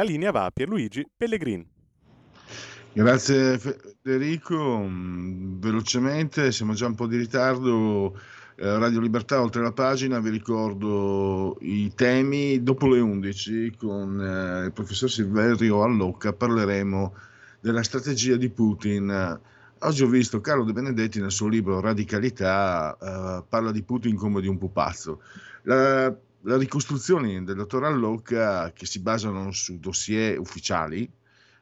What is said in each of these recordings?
La linea va a Pierluigi Pellegrin. Grazie Federico, mm, velocemente, siamo già un po' di ritardo. Eh, Radio Libertà oltre la pagina, vi ricordo i temi. Dopo le 11 con eh, il professor Silverio Allocca parleremo della strategia di Putin. Oggi ho visto Carlo De Benedetti nel suo libro Radicalità, eh, parla di Putin come di un pupazzo. La, le ricostruzioni del dottor Allocca che si basano su dossier ufficiali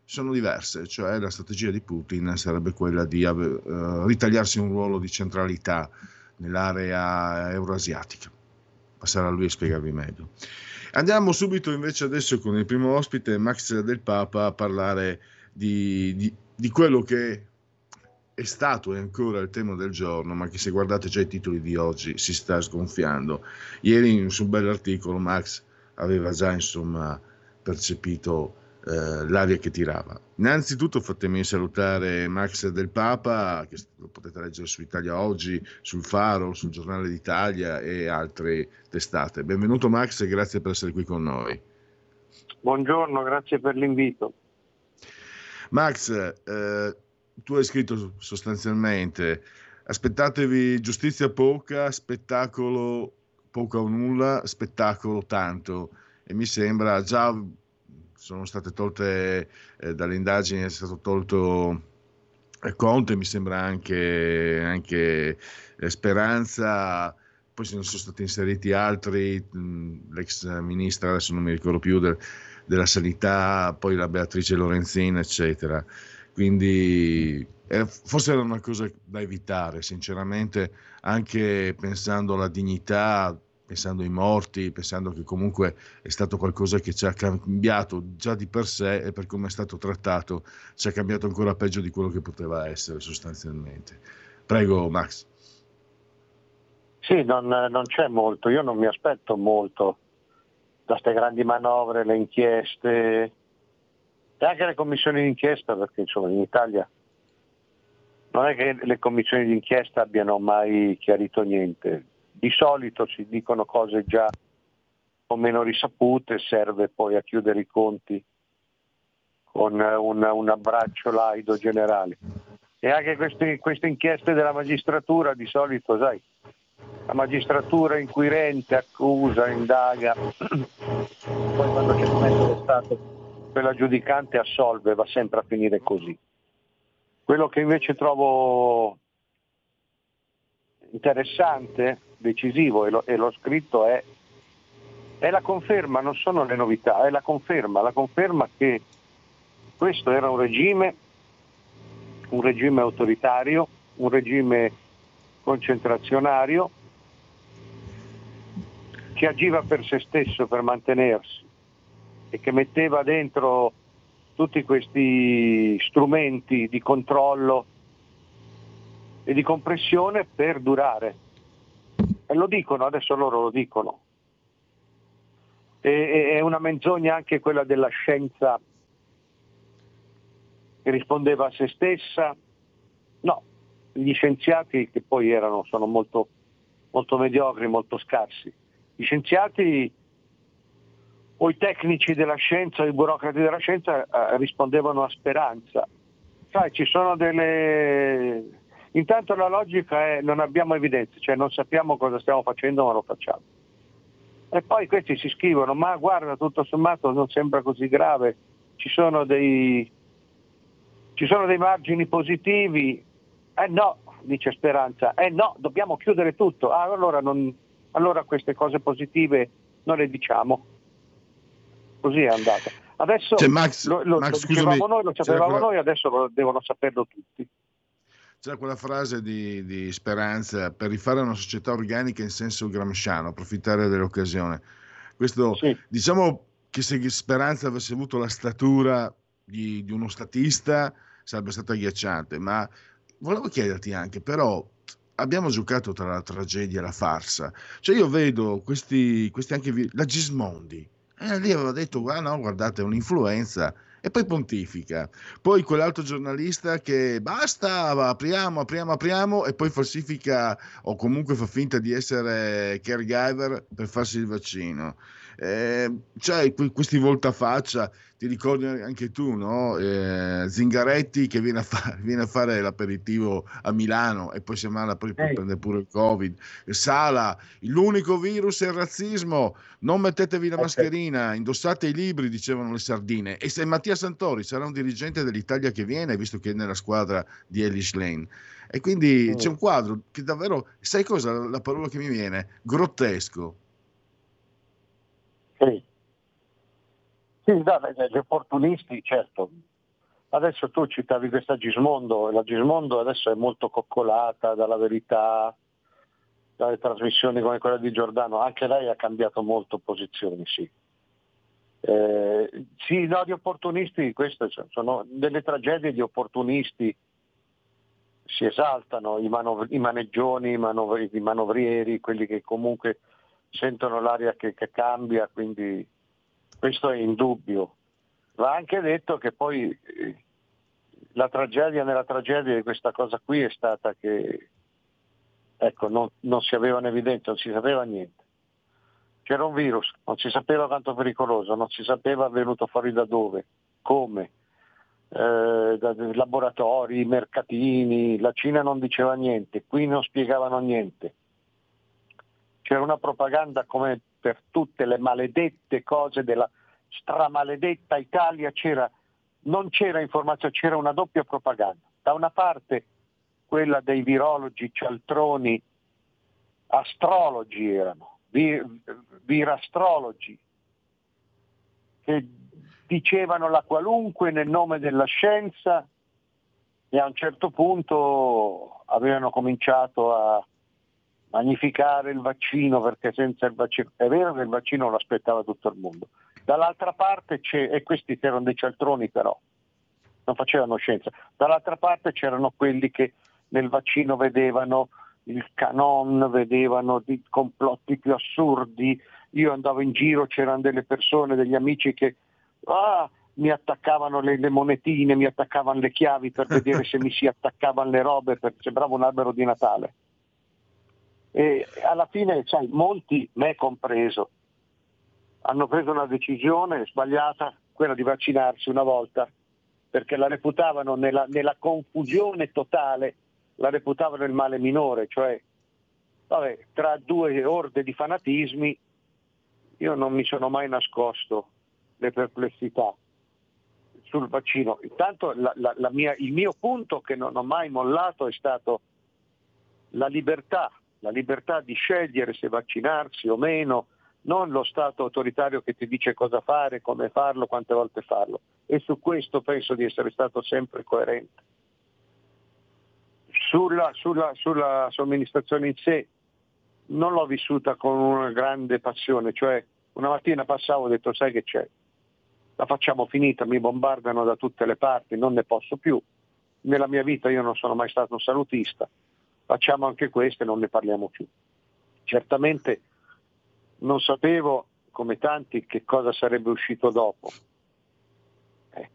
sono diverse, cioè la strategia di Putin sarebbe quella di uh, ritagliarsi un ruolo di centralità nell'area euroasiatica. Passerà a lui a spiegarvi meglio. Andiamo subito invece adesso con il primo ospite, Max del Papa, a parlare di, di, di quello che è stato e ancora il tema del giorno, ma che se guardate già i titoli di oggi si sta sgonfiando. Ieri su un bell'articolo Max aveva già insomma percepito eh, l'aria che tirava. Innanzitutto fatemi salutare Max del Papa, che lo potete leggere su Italia Oggi, sul Faro, sul Giornale d'Italia e altre testate. Benvenuto Max e grazie per essere qui con noi. Buongiorno, grazie per l'invito. Max, eh, tu hai scritto sostanzialmente aspettatevi giustizia poca, spettacolo poco o nulla, spettacolo tanto. E mi sembra già sono state tolte eh, dalle indagini, è stato tolto eh, Conte, mi sembra anche, anche eh, Speranza, poi sono stati inseriti altri, l'ex ministra, adesso non mi ricordo più, del, della sanità, poi la Beatrice Lorenzina, eccetera. Quindi eh, forse era una cosa da evitare, sinceramente, anche pensando alla dignità, pensando ai morti, pensando che comunque è stato qualcosa che ci ha cambiato già di per sé e per come è stato trattato ci ha cambiato ancora peggio di quello che poteva essere sostanzialmente. Prego Max. Sì, non, non c'è molto, io non mi aspetto molto da queste grandi manovre, le inchieste, e anche le commissioni d'inchiesta, perché insomma in Italia non è che le commissioni d'inchiesta abbiano mai chiarito niente. Di solito si dicono cose già o meno risapute, serve poi a chiudere i conti con un, un abbraccio laido generale. E anche queste, queste inchieste della magistratura di solito, sai, la magistratura inquirente accusa, indaga, poi quando c'è il metodo Stato quella giudicante assolve, va sempre a finire così. Quello che invece trovo interessante, decisivo, e, lo, e l'ho scritto, è, è la conferma, non sono le novità, è la conferma, la conferma che questo era un regime, un regime autoritario, un regime concentrazionario, che agiva per se stesso, per mantenersi, e che metteva dentro tutti questi strumenti di controllo e di compressione per durare. E lo dicono, adesso loro lo dicono. E, è una menzogna anche quella della scienza che rispondeva a se stessa. No, gli scienziati che poi erano, sono molto, molto mediocri, molto scarsi. Gli scienziati o i tecnici della scienza, i burocrati della scienza eh, rispondevano a speranza. Sai, ci sono delle... Intanto la logica è non abbiamo evidenze, cioè non sappiamo cosa stiamo facendo ma lo facciamo. E poi questi si scrivono, ma guarda, tutto sommato non sembra così grave, ci sono dei, ci sono dei margini positivi. Eh no, dice Speranza, eh no, dobbiamo chiudere tutto. Ah, allora, non, allora queste cose positive non le diciamo così è andata. Adesso cioè, Max, lo, lo, Max, lo dicevamo scusami, noi, lo sapevamo quella... noi, adesso lo devono saperlo tutti. C'è quella frase di, di, Speranza per rifare una società organica in senso gramsciano, approfittare dell'occasione. Questo, sì. diciamo che se Speranza avesse avuto la statura di, di, uno statista sarebbe stato agghiacciante, ma volevo chiederti anche, però abbiamo giocato tra la tragedia e la farsa. Cioè io vedo questi, questi anche, la Gismondi, eh, lì aveva detto, ah no, guardate, è un'influenza, e poi pontifica. Poi quell'altro giornalista che basta, apriamo, apriamo, apriamo e poi falsifica o comunque fa finta di essere caregiver per farsi il vaccino. Eh, cioè, questi voltafaccia, ti ricordi anche tu, no? Eh, Zingaretti che viene a, fa- viene a, fare l'aperitivo a Milano e poi si manda poi hey. prende pure il Covid. Sala, l'unico virus è il razzismo, non mettetevi la mascherina, indossate i libri, dicevano le sardine. E se Mattia Santori sarà un dirigente dell'Italia che viene, visto che è nella squadra di Elish Lane. E quindi c'è un quadro che davvero, sai cosa? La parola che mi viene? Grottesco sì, sì da, gli opportunisti, certo. Adesso tu citavi questa Gismondo, la Gismondo adesso è molto coccolata dalla verità, dalle trasmissioni come quella di Giordano, anche lei ha cambiato molto posizioni, sì. Eh, sì, no, di opportunisti, queste sono delle tragedie di opportunisti, si esaltano i, manov- i maneggioni, i, manovri- i manovrieri, quelli che comunque sentono l'aria che, che cambia, quindi questo è indubbio. Va anche detto che poi eh, la tragedia nella tragedia di questa cosa qui è stata che ecco, non, non si aveva in evidenza, non si sapeva niente. C'era un virus, non si sapeva quanto pericoloso, non si sapeva venuto fuori da dove, come, eh, laboratori, mercatini, la Cina non diceva niente, qui non spiegavano niente c'era una propaganda come per tutte le maledette cose della stramaledetta Italia, c'era, non c'era informazione, c'era una doppia propaganda. Da una parte quella dei virologi, cialtroni, astrologi erano, vir, virastrologi, che dicevano la qualunque nel nome della scienza e a un certo punto avevano cominciato a magnificare il vaccino perché senza il vaccino, è vero che il vaccino lo aspettava tutto il mondo, dall'altra parte c'è, e questi erano dei cialtroni però, non facevano scienza, dall'altra parte c'erano quelli che nel vaccino vedevano il canon, vedevano i complotti più assurdi, io andavo in giro, c'erano delle persone, degli amici che ah, mi attaccavano le, le, monetine, mi attaccavano le chiavi per vedere se mi si attaccavano le robe, perché sembrava un albero di Natale. E alla fine, sai, molti, me compreso, hanno preso una decisione sbagliata, quella di vaccinarsi una volta, perché la reputavano nella, nella confusione totale, la reputavano il male minore, cioè vabbè, tra due orde di fanatismi io non mi sono mai nascosto le perplessità sul vaccino. Intanto la, la, la mia, il mio punto che non ho mai mollato è stato la libertà la libertà di scegliere se vaccinarsi o meno, non lo Stato autoritario che ti dice cosa fare, come farlo, quante volte farlo. E su questo penso di essere stato sempre coerente. Sulla, sulla, sulla somministrazione in sé non l'ho vissuta con una grande passione, cioè una mattina passavo e ho detto sai che c'è, la facciamo finita, mi bombardano da tutte le parti, non ne posso più. Nella mia vita io non sono mai stato un salutista, facciamo anche questo e non ne parliamo più. Certamente non sapevo, come tanti, che cosa sarebbe uscito dopo. Eh.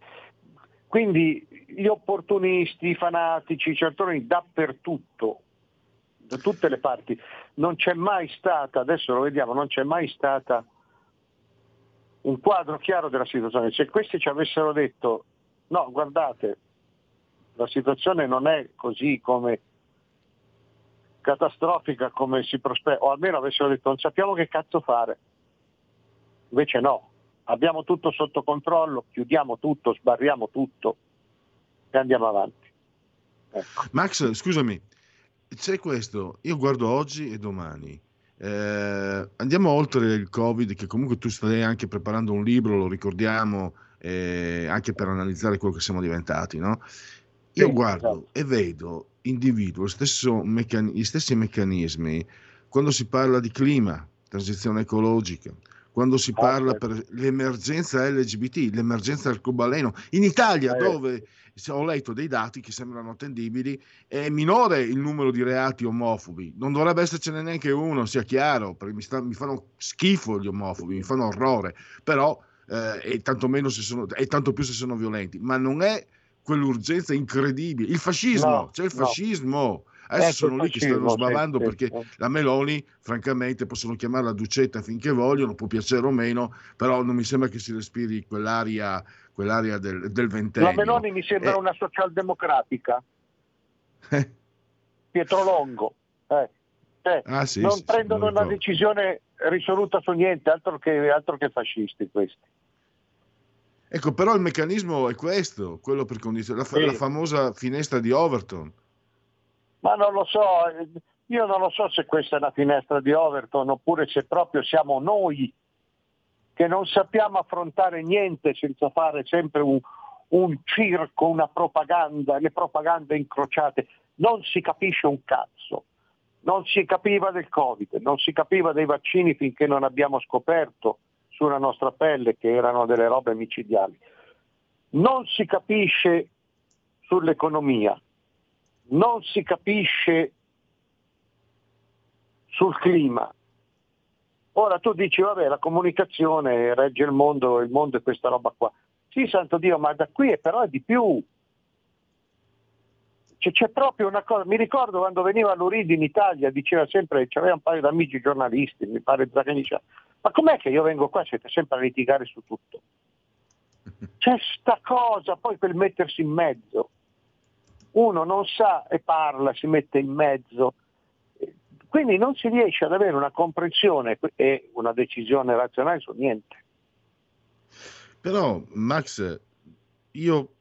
Quindi gli opportunisti, i fanatici, i certoni dappertutto, da tutte le parti, non c'è mai stata, adesso lo vediamo, non c'è mai stata un quadro chiaro della situazione. Se questi ci avessero detto no, guardate, la situazione non è così come catastrofica come si prospetta, o almeno avessero detto non sappiamo che cazzo fare. Invece no, abbiamo tutto sotto controllo, chiudiamo tutto, sbarriamo tutto e andiamo avanti. Ecco. Max, scusami, c'è questo, io guardo oggi e domani. Eh, andiamo oltre il Covid, che comunque tu stai anche preparando un libro, lo ricordiamo, eh, anche per analizzare quello che siamo diventati, no? Io Sì, guardo esatto. e vedo, individuo meccan- gli stessi meccanismi quando si parla di clima, transizione ecologica, quando si Ah, parla per l'emergenza LGBT, l'emergenza arcobaleno. In Italia, Eh. dove ho letto dei dati che sembrano attendibili, è minore il numero di reati omofobi. Non dovrebbe essercene neanche uno, sia chiaro, perché mi, sta- mi fanno schifo gli omofobi, mi fanno orrore, però eh, e, tanto meno se sono, e tanto più se sono violenti, ma non è quell'urgenza incredibile. Il fascismo, No, c'è il no. fascismo. Adesso Ecco sono lì che stanno sbavando sì, perché sì. la Meloni, francamente, possono chiamarla Ducetta finché vogliono, può piacere o meno, però non mi sembra che si respiri quell'aria, quell'aria del, del ventennio. La Meloni mi sembra Eh. una socialdemocratica, Pietro Longo. eh. Cioè, Ah, sì, non prendono una decisione risoluta su niente, altro che, altro che fascisti questi. Ecco, però il meccanismo è questo, quello per condizionare, la, Sì. la famosa finestra di Overton. Ma non lo so, eh, io non lo so se questa è una finestra di Overton oppure se proprio siamo noi che non sappiamo affrontare niente senza fare sempre un, un circo, una propaganda, le propagande incrociate. Non si capisce un cazzo. Non si capiva del Covid, non si capiva dei vaccini finché non abbiamo scoperto sulla nostra pelle che erano delle robe micidiali. Non si capisce sull'economia, non si capisce sul clima. Ora tu dici, vabbè, la comunicazione regge il mondo, il mondo è questa roba qua. Sì, santo Dio, ma da qui è però è di più. C'è, c'è proprio una cosa, mi ricordo quando veniva Luridi in Italia, diceva sempre, c'aveva un paio di amici giornalisti, mi pare Zaccagni diceva, ma com'è che io vengo qua e siete sempre a litigare su tutto? C'è sta cosa, poi per mettersi in mezzo. Uno non sa e parla, si mette in mezzo. Quindi non si riesce ad avere una comprensione e una decisione razionale su niente. Però, Max, io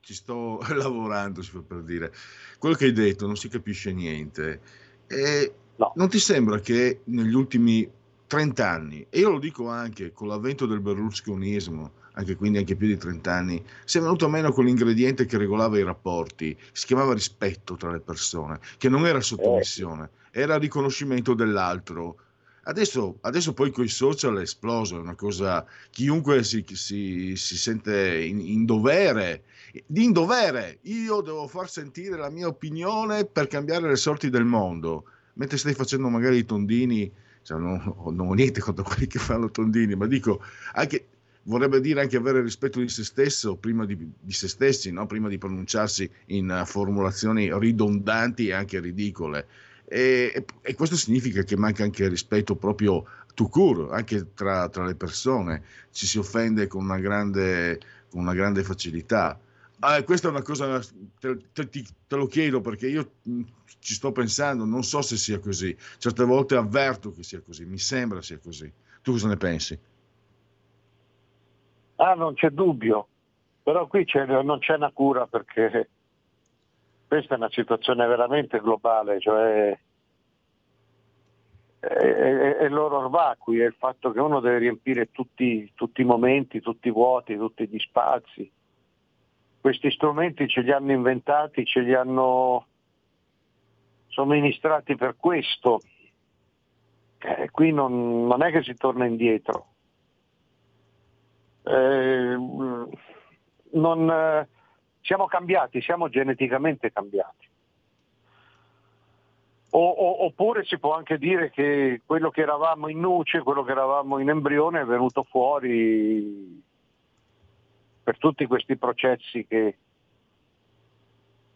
ci sto lavorando, si fa per dire. Quello che hai detto non si capisce niente. E No. non ti sembra che negli ultimi 30 anni, e io lo dico anche con l'avvento del berlusconismo, anche quindi anche più di 30 anni, sia venuto meno quell'ingrediente che regolava i rapporti, si chiamava rispetto tra le persone, che non era sottomissione, era riconoscimento dell'altro. Adesso, adesso poi con i social è esploso, è una cosa, chiunque si, si- si sente in, in dovere, di in dovere, io devo far sentire la mia opinione per cambiare le sorti del mondo, mentre stai facendo magari i tondini, cioè, non, non ho niente contro quelli che fanno tondini, ma dico, anche, vorrebbe dire anche avere rispetto di se stesso prima di, di se stessi, no? prima di pronunciarsi in uh, formulazioni ridondanti e anche ridicole. E, e- questo significa che manca anche rispetto proprio tout court, anche tra, tra le persone, ci si offende con una grande, con una grande facilità. Ah, questa è una cosa, te, te- te lo chiedo perché io mh, ci sto pensando, non so se sia così, certe volte avverto che sia così, mi sembra sia così. Tu cosa ne pensi? Ah, non c'è dubbio, però qui c'è- non c'è una cura perché questa è una situazione veramente globale, cioè è, è- è l'oro vacui, è il fatto che uno deve riempire tutti, tutti i momenti, tutti i vuoti, tutti gli spazi. Questi strumenti ce li hanno inventati, ce li hanno somministrati per questo. Eh, qui non, non è che si torna indietro. Eh, non, eh, siamo cambiati, siamo geneticamente cambiati. O- o- oppure si può anche dire che quello che eravamo in nuce, quello che eravamo in embrione è venuto fuori per tutti questi processi che,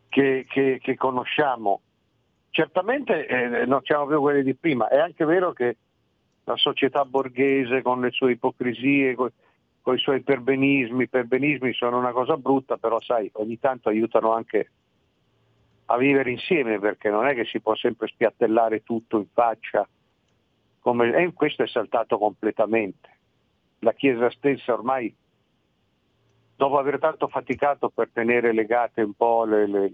che- che- che conosciamo. Certamente eh, non siamo più quelli di prima, è anche vero che la società borghese con le sue ipocrisie, con, i suoi perbenismi, perbenismi sono una cosa brutta, però sai, ogni tanto aiutano anche a vivere insieme perché non è che si può sempre spiattellare tutto in faccia, come, e questo è saltato completamente. La Chiesa stessa ormai, dopo aver tanto faticato per tenere legate un po' le, le-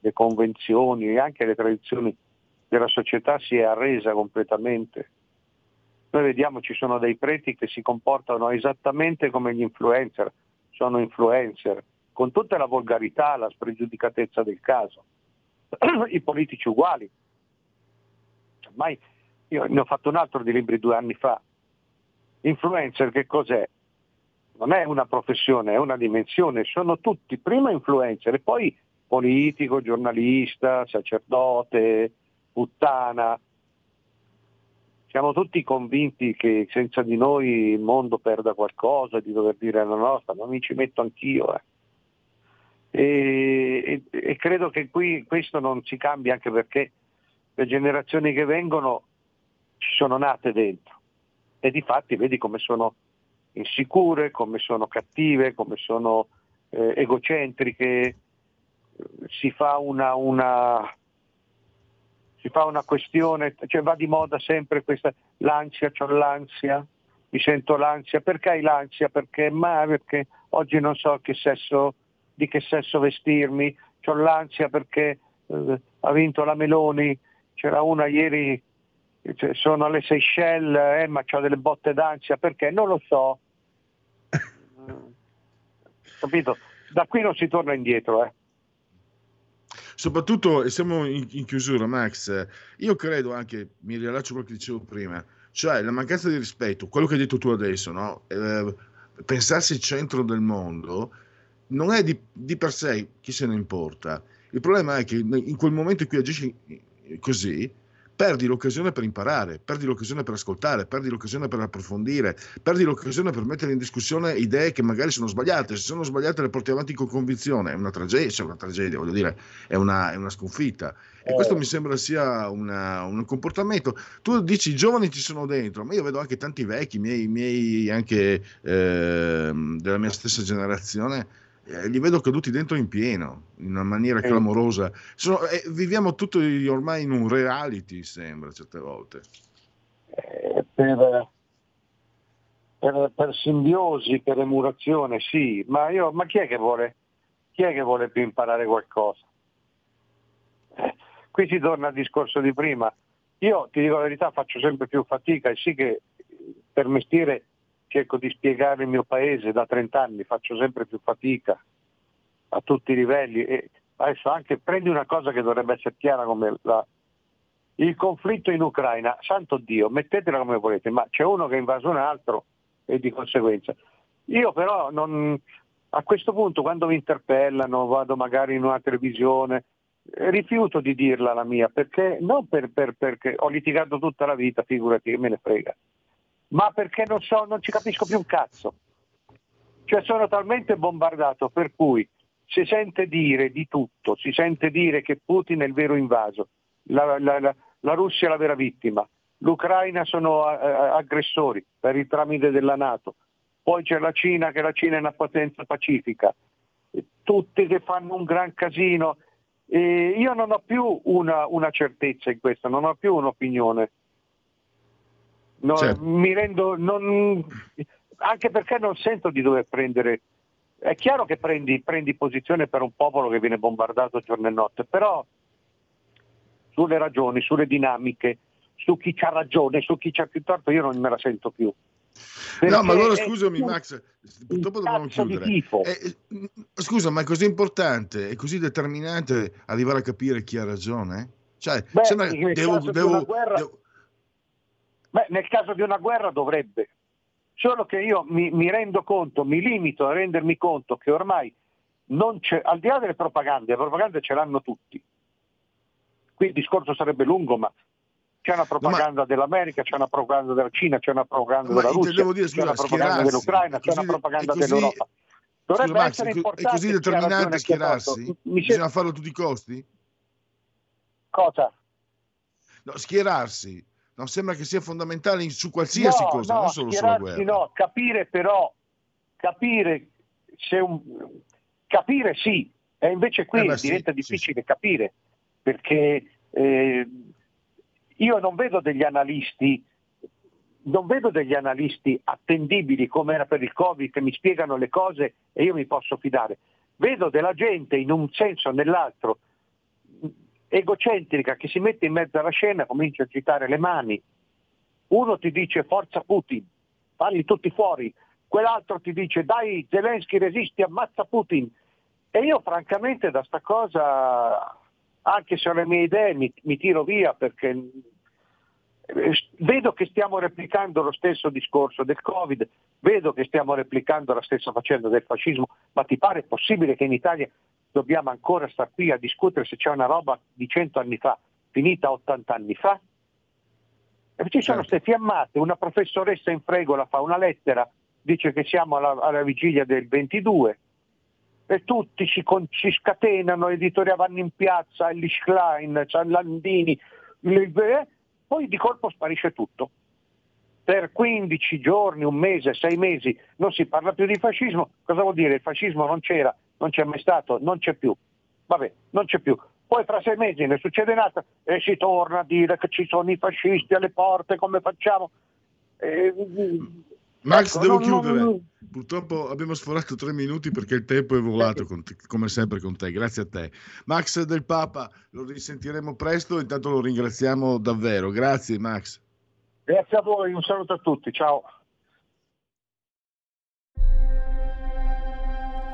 le- convenzioni e anche le tradizioni della società si è arresa completamente. Noi vediamo ci sono dei preti che si comportano esattamente come gli influencer, sono influencer, con tutta la volgarità, la spregiudicatezza del caso. I politici uguali. Ormai io ne ho fatto un altro di libri due anni fa. Influencer che cos'è? Non è una professione, è una dimensione, sono tutti prima influencer e poi politico, giornalista, sacerdote, puttana. Siamo tutti convinti che senza di noi il mondo perda qualcosa, di dover dire la nostra, ma mi ci metto anch'io. Eh. E, e, e, credo che qui questo non si cambia anche perché le generazioni che vengono ci sono nate dentro e di fatti vedi come sono insicure, come sono cattive, come sono eh, egocentriche, si fa una, una, si fa una questione, cioè va di moda sempre questa, l'ansia, ho l'ansia, mi sento l'ansia, perché hai l'ansia? Perché, ma, perché oggi non so che sesso, di che sesso vestirmi, ho l'ansia perché eh, ha vinto la Meloni, c'era una ieri, cioè, sono alle Seychelles, eh, ma ho delle botte d'ansia, perché? Non lo so. Capito? Da qui non si torna indietro. Eh soprattutto, e siamo in, in, chiusura, Max, io credo anche, mi riallaccio a quello che dicevo prima, cioè la mancanza di rispetto, quello che hai detto tu adesso, no? eh, pensarsi il centro del mondo non è di, di, per sé chi se ne importa. Il problema è che in quel momento in cui agisci così, perdi l'occasione per imparare, perdi l'occasione per ascoltare, perdi l'occasione per approfondire, perdi l'occasione per mettere in discussione idee che magari sono sbagliate. Se sono sbagliate le porti avanti con convinzione, è una tragedia, cioè una tragedia, voglio dire, è una, è una sconfitta. E questo eh. mi sembra sia una, un comportamento. Tu dici i giovani ci sono dentro, ma io vedo anche tanti vecchi, miei, miei anche eh, della mia stessa generazione, eh, li vedo caduti dentro in pieno, in una maniera clamorosa. Sono, eh, viviamo tutti ormai in un reality, sembra, certe volte. Eh, per, per, per, simbiosi, per emulazione, sì, ma, io, ma chi, è che vuole, chi è che vuole più imparare qualcosa? Eh, qui si torna al discorso di prima. Io ti dico la verità, faccio sempre più fatica e sì che per mestiere cerco di spiegare il mio paese da 30 anni, faccio sempre più fatica a tutti i livelli e adesso anche prendi una cosa che dovrebbe essere chiara come la, il conflitto in Ucraina, santo Dio, mettetela come volete, ma c'è uno che ha invaso un altro e di conseguenza. Io però non, a questo punto quando mi interpellano, vado magari in una televisione, rifiuto di dirla la mia, perché non per, per, perché ho litigato tutta la vita, figurati che me ne frega ma perché non, so, non ci capisco più un cazzo. Cioè sono talmente bombardato per cui si sente dire di tutto, si sente dire che Putin è il vero invaso, la, la, la, la Russia è la vera vittima, l'Ucraina sono aggressori per il tramite della Nato, poi c'è la Cina che la Cina è una potenza pacifica, tutti che fanno un gran casino. E io non ho più una, una certezza in questo, non ho più un'opinione. No, certo. Mi rendo, non, anche perché non sento di dover prendere. È chiaro che prendi, prendi posizione per un popolo che viene bombardato giorno e notte, però sulle ragioni, sulle dinamiche, su chi c'ha ragione, su chi c'ha più torto, io non me la sento più. Perché no, ma allora scusami, Max, purtroppo dobbiamo chiudere. Eh, eh, scusa, ma è così importante, è così determinante arrivare a capire chi ha ragione? Cioè, Beh, sembra, devo, devo, guerra... devo, Beh, nel caso di una guerra dovrebbe, solo che io mi, mi rendo conto, mi limito a rendermi conto che ormai non c'è, al di là delle propagande, le propagande ce l'hanno tutti. Qui il discorso sarebbe lungo, ma c'è una propaganda ma, dell'America, c'è una propaganda della Cina, c'è una propaganda della Russia, dire, scusa, c'è una propaganda dell'Ucraina, c'è una propaganda così, dell'Europa. Dovrebbe scusa, essere Max, importante. È così determinante schierarsi? Bisogna farlo a tutti i costi? Cosa? No, schierarsi No, sembra che sia fondamentale su qualsiasi no, cosa, no, non solo sulla guerra. No, capire però, capire se un, capire sì, e invece qui eh beh, diventa sì, difficile sì, capire, perché eh, io non vedo degli analisti, non vedo degli analisti attendibili come era per il Covid che mi spiegano le cose e io mi posso fidare. Vedo della gente in un senso o nell'altro egocentrica che si mette in mezzo alla scena, comincia a citare le mani. Uno ti dice forza Putin, falli tutti fuori, quell'altro ti dice dai Zelensky resisti, ammazza Putin. E io francamente da sta cosa, anche se ho le mie idee, mi, mi tiro via perché eh, vedo che stiamo replicando lo stesso discorso del Covid, vedo che stiamo replicando la stessa faccenda del fascismo, ma ti pare possibile che in Italia dobbiamo ancora stare qui a discutere se c'è una roba di 100 anni fa, finita 80 anni fa? E ci sono queste certo. fiammate, una professoressa in fregola fa una lettera, dice che siamo alla, alla vigilia del 22 e tutti ci, con, ci scatenano, editoriali vanno in piazza, Elish Klein, Ciallandini, eh, poi di colpo sparisce tutto. Per 15 giorni, un mese, sei mesi non si parla più di fascismo, cosa vuol dire? Il fascismo non c'era, non c'è mai stato, non c'è più. Vabbè, non c'è più. Poi fra sei mesi ne succede un'altra e si torna a dire che ci sono i fascisti alle porte, come facciamo? Eh, Max, ecco, devo non, chiudere. Non... Purtroppo abbiamo sforato tre minuti perché il tempo è volato, te, come sempre con te. Grazie a te. Max del Papa, lo risentiremo presto. Intanto lo ringraziamo davvero. Grazie, Max. Grazie a voi, un saluto a tutti. Ciao.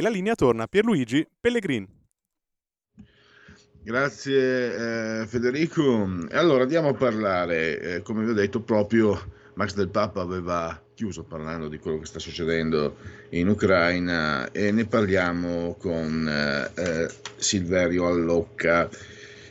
E la linea torna a Pierluigi Pellegrin. Grazie eh, Federico. Allora andiamo a parlare, eh, come vi ho detto, proprio Max del Papa aveva chiuso parlando di quello che sta succedendo in Ucraina e ne parliamo con eh, eh Silverio Allocca.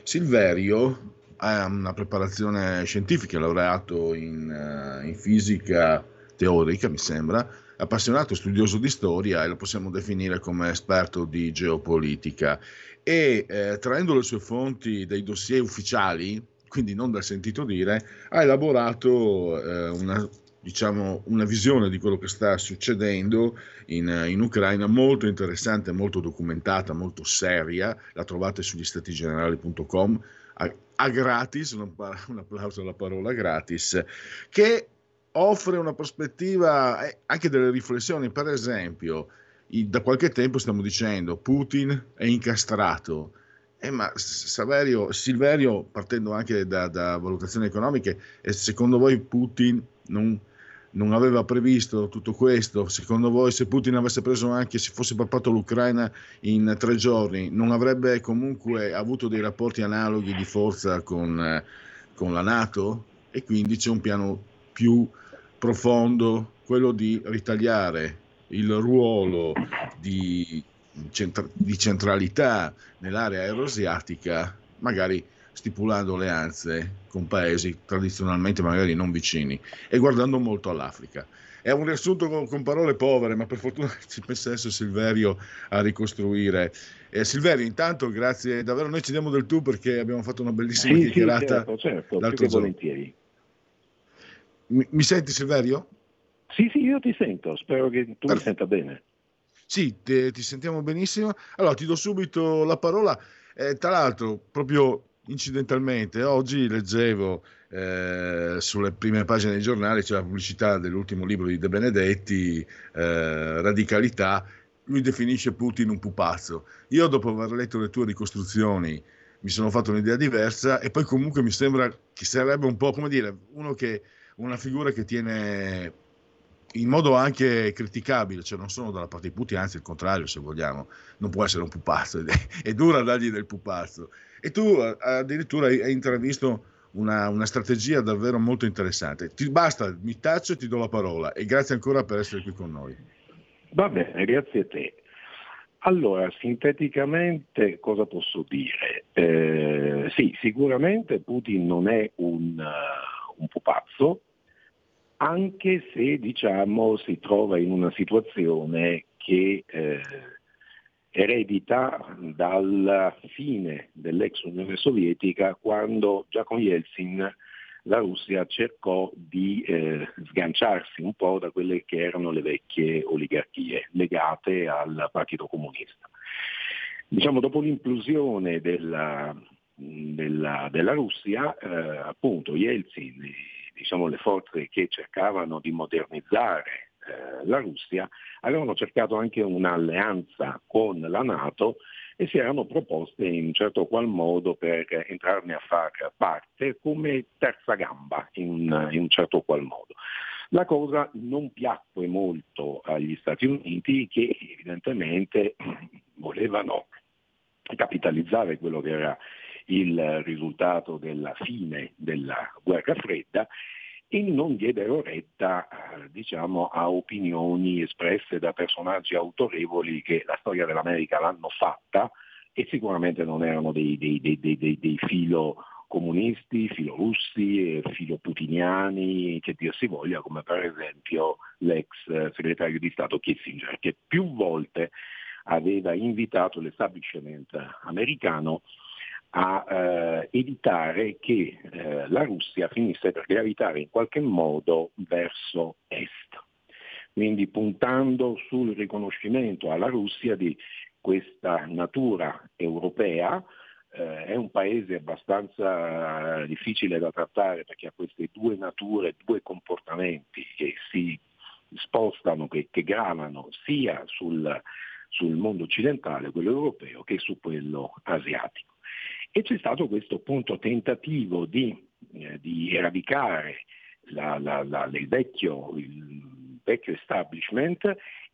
Silverio ha una preparazione scientifica, è laureato in, uh, in fisica teorica, mi sembra, appassionato studioso di storia e lo possiamo definire come esperto di geopolitica. E eh, traendo le sue fonti dai dossier ufficiali, quindi non dal sentito dire, ha elaborato eh, una, diciamo, una visione di quello che sta succedendo in, in, Ucraina molto interessante, molto documentata, molto seria, la trovate sugli statigenerali.com a, a gratis, un, un applauso alla parola gratis, che offre una prospettiva, eh, anche delle riflessioni, per esempio, da qualche tempo stiamo dicendo Putin è incastrato, eh, ma Saverio, Silverio, partendo anche da, da valutazioni economiche, secondo voi Putin non, non, aveva previsto tutto questo? Secondo voi se Putin avesse preso anche, se fosse pappato l'Ucraina in tre giorni, non avrebbe comunque avuto dei rapporti analoghi di forza con, con la Nato? E quindi c'è un piano più profondo, quello di ritagliare il ruolo di, centra- di centralità nell'area euroasiatica, magari stipulando alleanze con paesi tradizionalmente magari non vicini e guardando molto all'Africa. È un riassunto con, con parole povere, ma per fortuna ci pensa adesso Silverio a ricostruire. Eh, Silverio, intanto grazie davvero, noi ci diamo del tu perché abbiamo fatto una bellissima sì, chiacchierata. Sì, certo, certo, l'altro giorno. volentieri. Mi, mi senti Silverio? Sì, sì, io ti sento, spero che tu Perfetto. mi senta bene. Sì, te, ti sentiamo benissimo. Allora, ti do subito la parola. Eh, tra l'altro, proprio incidentalmente, oggi leggevo eh, sulle prime pagine dei giornali c'è la pubblicità dell'ultimo libro di De Benedetti, eh, Radicalità. Lui definisce Putin un pupazzo. Io, dopo aver letto le tue ricostruzioni, mi sono fatto un'idea diversa e poi comunque mi sembra che sarebbe un po' come dire uno che una figura che tiene in modo anche criticabile, cioè non sono dalla parte di Putin, anzi il contrario se vogliamo, non può essere un pupazzo, è dura dargli del pupazzo. E tu addirittura hai intravisto una, una, strategia davvero molto interessante. Ti, basta, mi taccio e ti do la parola e grazie ancora per essere qui con noi. Va bene, grazie a te. Allora, sinteticamente cosa posso dire? Eh, sì, sicuramente Putin non è un, uh, un pupazzo, anche se diciamo, si trova in una situazione che eh, eredita dalla fine dell'ex Unione Sovietica quando già con Yeltsin la Russia cercò di eh, sganciarsi un po' da quelle che erano le vecchie oligarchie legate al Partito Comunista. Diciamo, dopo l'implosione della, della, della Russia, eh, appunto Yeltsin diciamo, le forze che cercavano di modernizzare eh, la Russia avevano cercato anche un'alleanza con la Nato e si erano proposte in un certo qual modo per entrarne a far parte come terza gamba in, in un certo qual modo. La cosa non piacque molto agli Stati Uniti che evidentemente volevano capitalizzare quello che era il risultato della fine della guerra fredda e non diedero retta eh, diciamo, a opinioni espresse da personaggi autorevoli che la storia dell'America l'hanno fatta e sicuramente non erano dei, dei, dei, dei filo comunisti, filorussi, filoputiniani, che dir si voglia, come per esempio l'ex segretario di Stato Kissinger, che più volte aveva invitato l'establishment americano a eh, evitare che eh, la Russia finisse per gravitare in qualche modo verso est. Quindi puntando sul riconoscimento alla Russia di questa natura europea, eh, è un paese abbastanza difficile da trattare perché ha queste due nature, due comportamenti che si spostano, che, che gravano sia sul, sul mondo occidentale, quello europeo, che su quello asiatico. E c'è stato questo appunto tentativo di, eh, di eradicare la, la, la, il, vecchio, il, vecchio, establishment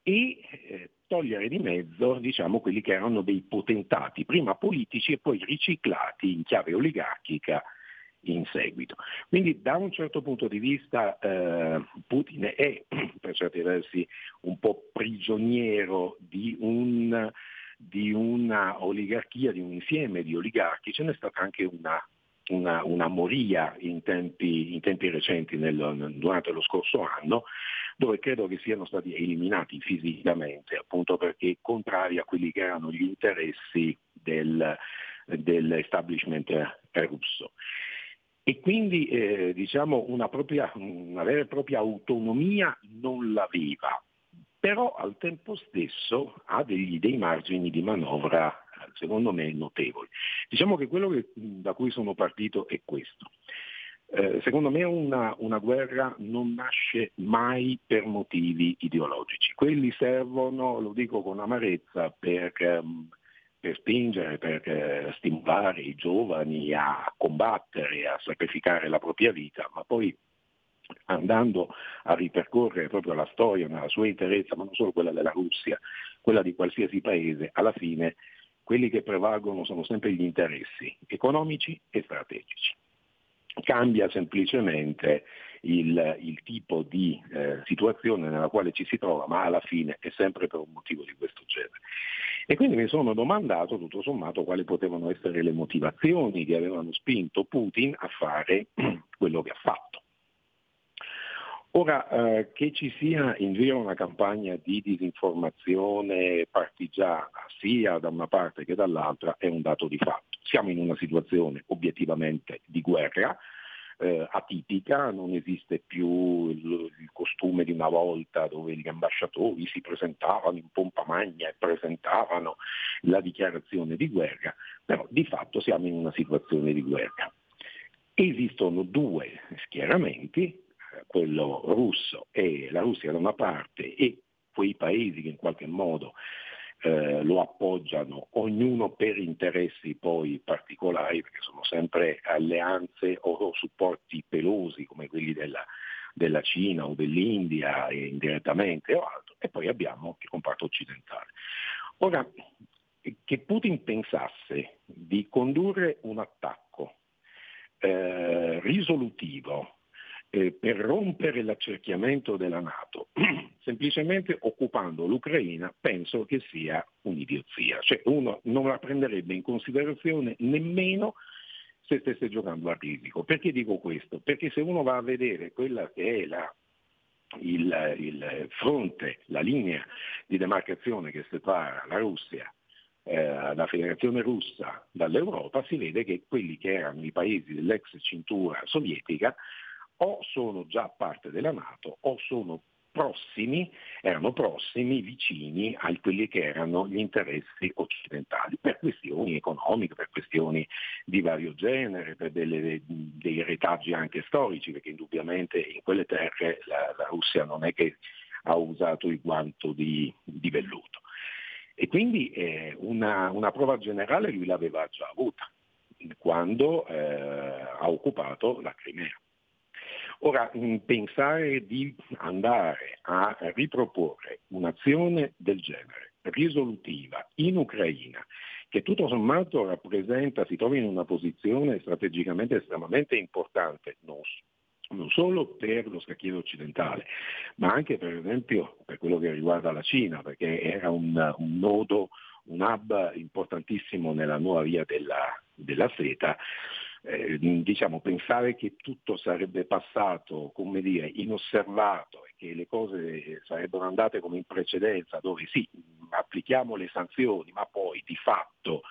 e eh, togliere di mezzo diciamo, quelli che erano dei potentati, prima politici e poi riciclati in chiave oligarchica in seguito. Quindi da un certo punto di vista eh, Putin è per certi versi un po' prigioniero di un di una oligarchia, di un insieme di oligarchi, ce n'è stata anche una una, una moria in tempi, in tempi recenti nel, durante lo scorso anno, dove credo che siano stati eliminati fisicamente, appunto perché contrari a quelli che erano gli interessi del, dell'establishment russo. E quindi eh, diciamo una, propria, una vera e propria autonomia non l'aveva, però al tempo stesso ha degli, dei margini di manovra secondo me notevoli. Diciamo che quello che, da cui sono partito è questo. Eh, secondo me una, una, guerra non nasce mai per motivi ideologici. Quelli servono, lo dico con amarezza, per, um, per spingere, per uh, stimolare i giovani a combattere, a sacrificare la propria vita, ma poi andando a ripercorrere proprio la storia nella sua interezza, ma non solo quella della Russia, quella di qualsiasi paese, alla fine quelli che prevalgono sono sempre gli interessi economici e strategici. Cambia semplicemente il, il tipo di eh, situazione nella quale ci si trova, ma alla fine è sempre per un motivo di questo genere. E quindi mi sono domandato tutto sommato quali potevano essere le motivazioni che avevano spinto Putin a fare quello che ha fatto. Ora, eh, che ci sia in giro una campagna di disinformazione partigiana, sia da una parte che dall'altra, è un dato di fatto. Siamo in una situazione obiettivamente di guerra, eh, atipica, non esiste più il, il, costume di una volta dove gli ambasciatori si presentavano in pompa magna e presentavano la dichiarazione di guerra, però di fatto siamo in una situazione di guerra. Esistono due schieramenti, quello russo e la Russia da una parte e quei paesi che in qualche modo eh, lo appoggiano, ognuno per interessi poi particolari, perché sono sempre alleanze o, supporti pelosi come quelli della, della Cina o dell'India e indirettamente o altro, e poi abbiamo il comparto occidentale. Ora, che Putin pensasse di condurre un attacco eh, risolutivo eh, per rompere l'accerchiamento della Nato, semplicemente occupando l'Ucraina, penso che sia un'idiozia. Cioè uno non la prenderebbe in considerazione nemmeno se stesse giocando a risico. Perché dico questo? Perché se uno va a vedere quella che è la, il, il, fronte, la linea di demarcazione che separa la Russia eh, la federazione russa dall'Europa, si vede che quelli che erano i paesi dell'ex cintura sovietica o sono già parte della Nato o sono prossimi, erano prossimi, vicini a quelli che erano gli interessi occidentali, per questioni economiche, per questioni di vario genere, per delle, dei retaggi anche storici, perché indubbiamente in quelle terre la, la Russia non è che ha usato il guanto di, di velluto. E quindi eh, una, una, prova generale lui l'aveva già avuta quando eh, ha occupato la Crimea. Ora, pensare di andare a riproporre un'azione del genere, risolutiva, in Ucraina, che tutto sommato rappresenta, si trova in una posizione strategicamente estremamente importante, non, non solo per lo scacchiere occidentale, ma anche per esempio per quello che riguarda la Cina, perché era un, un nodo, un hub importantissimo nella nuova via della, della seta eh, diciamo, pensare che tutto sarebbe passato come dire, inosservato e che le cose sarebbero andate come in precedenza, dove sì, applichiamo le sanzioni, ma poi di fatto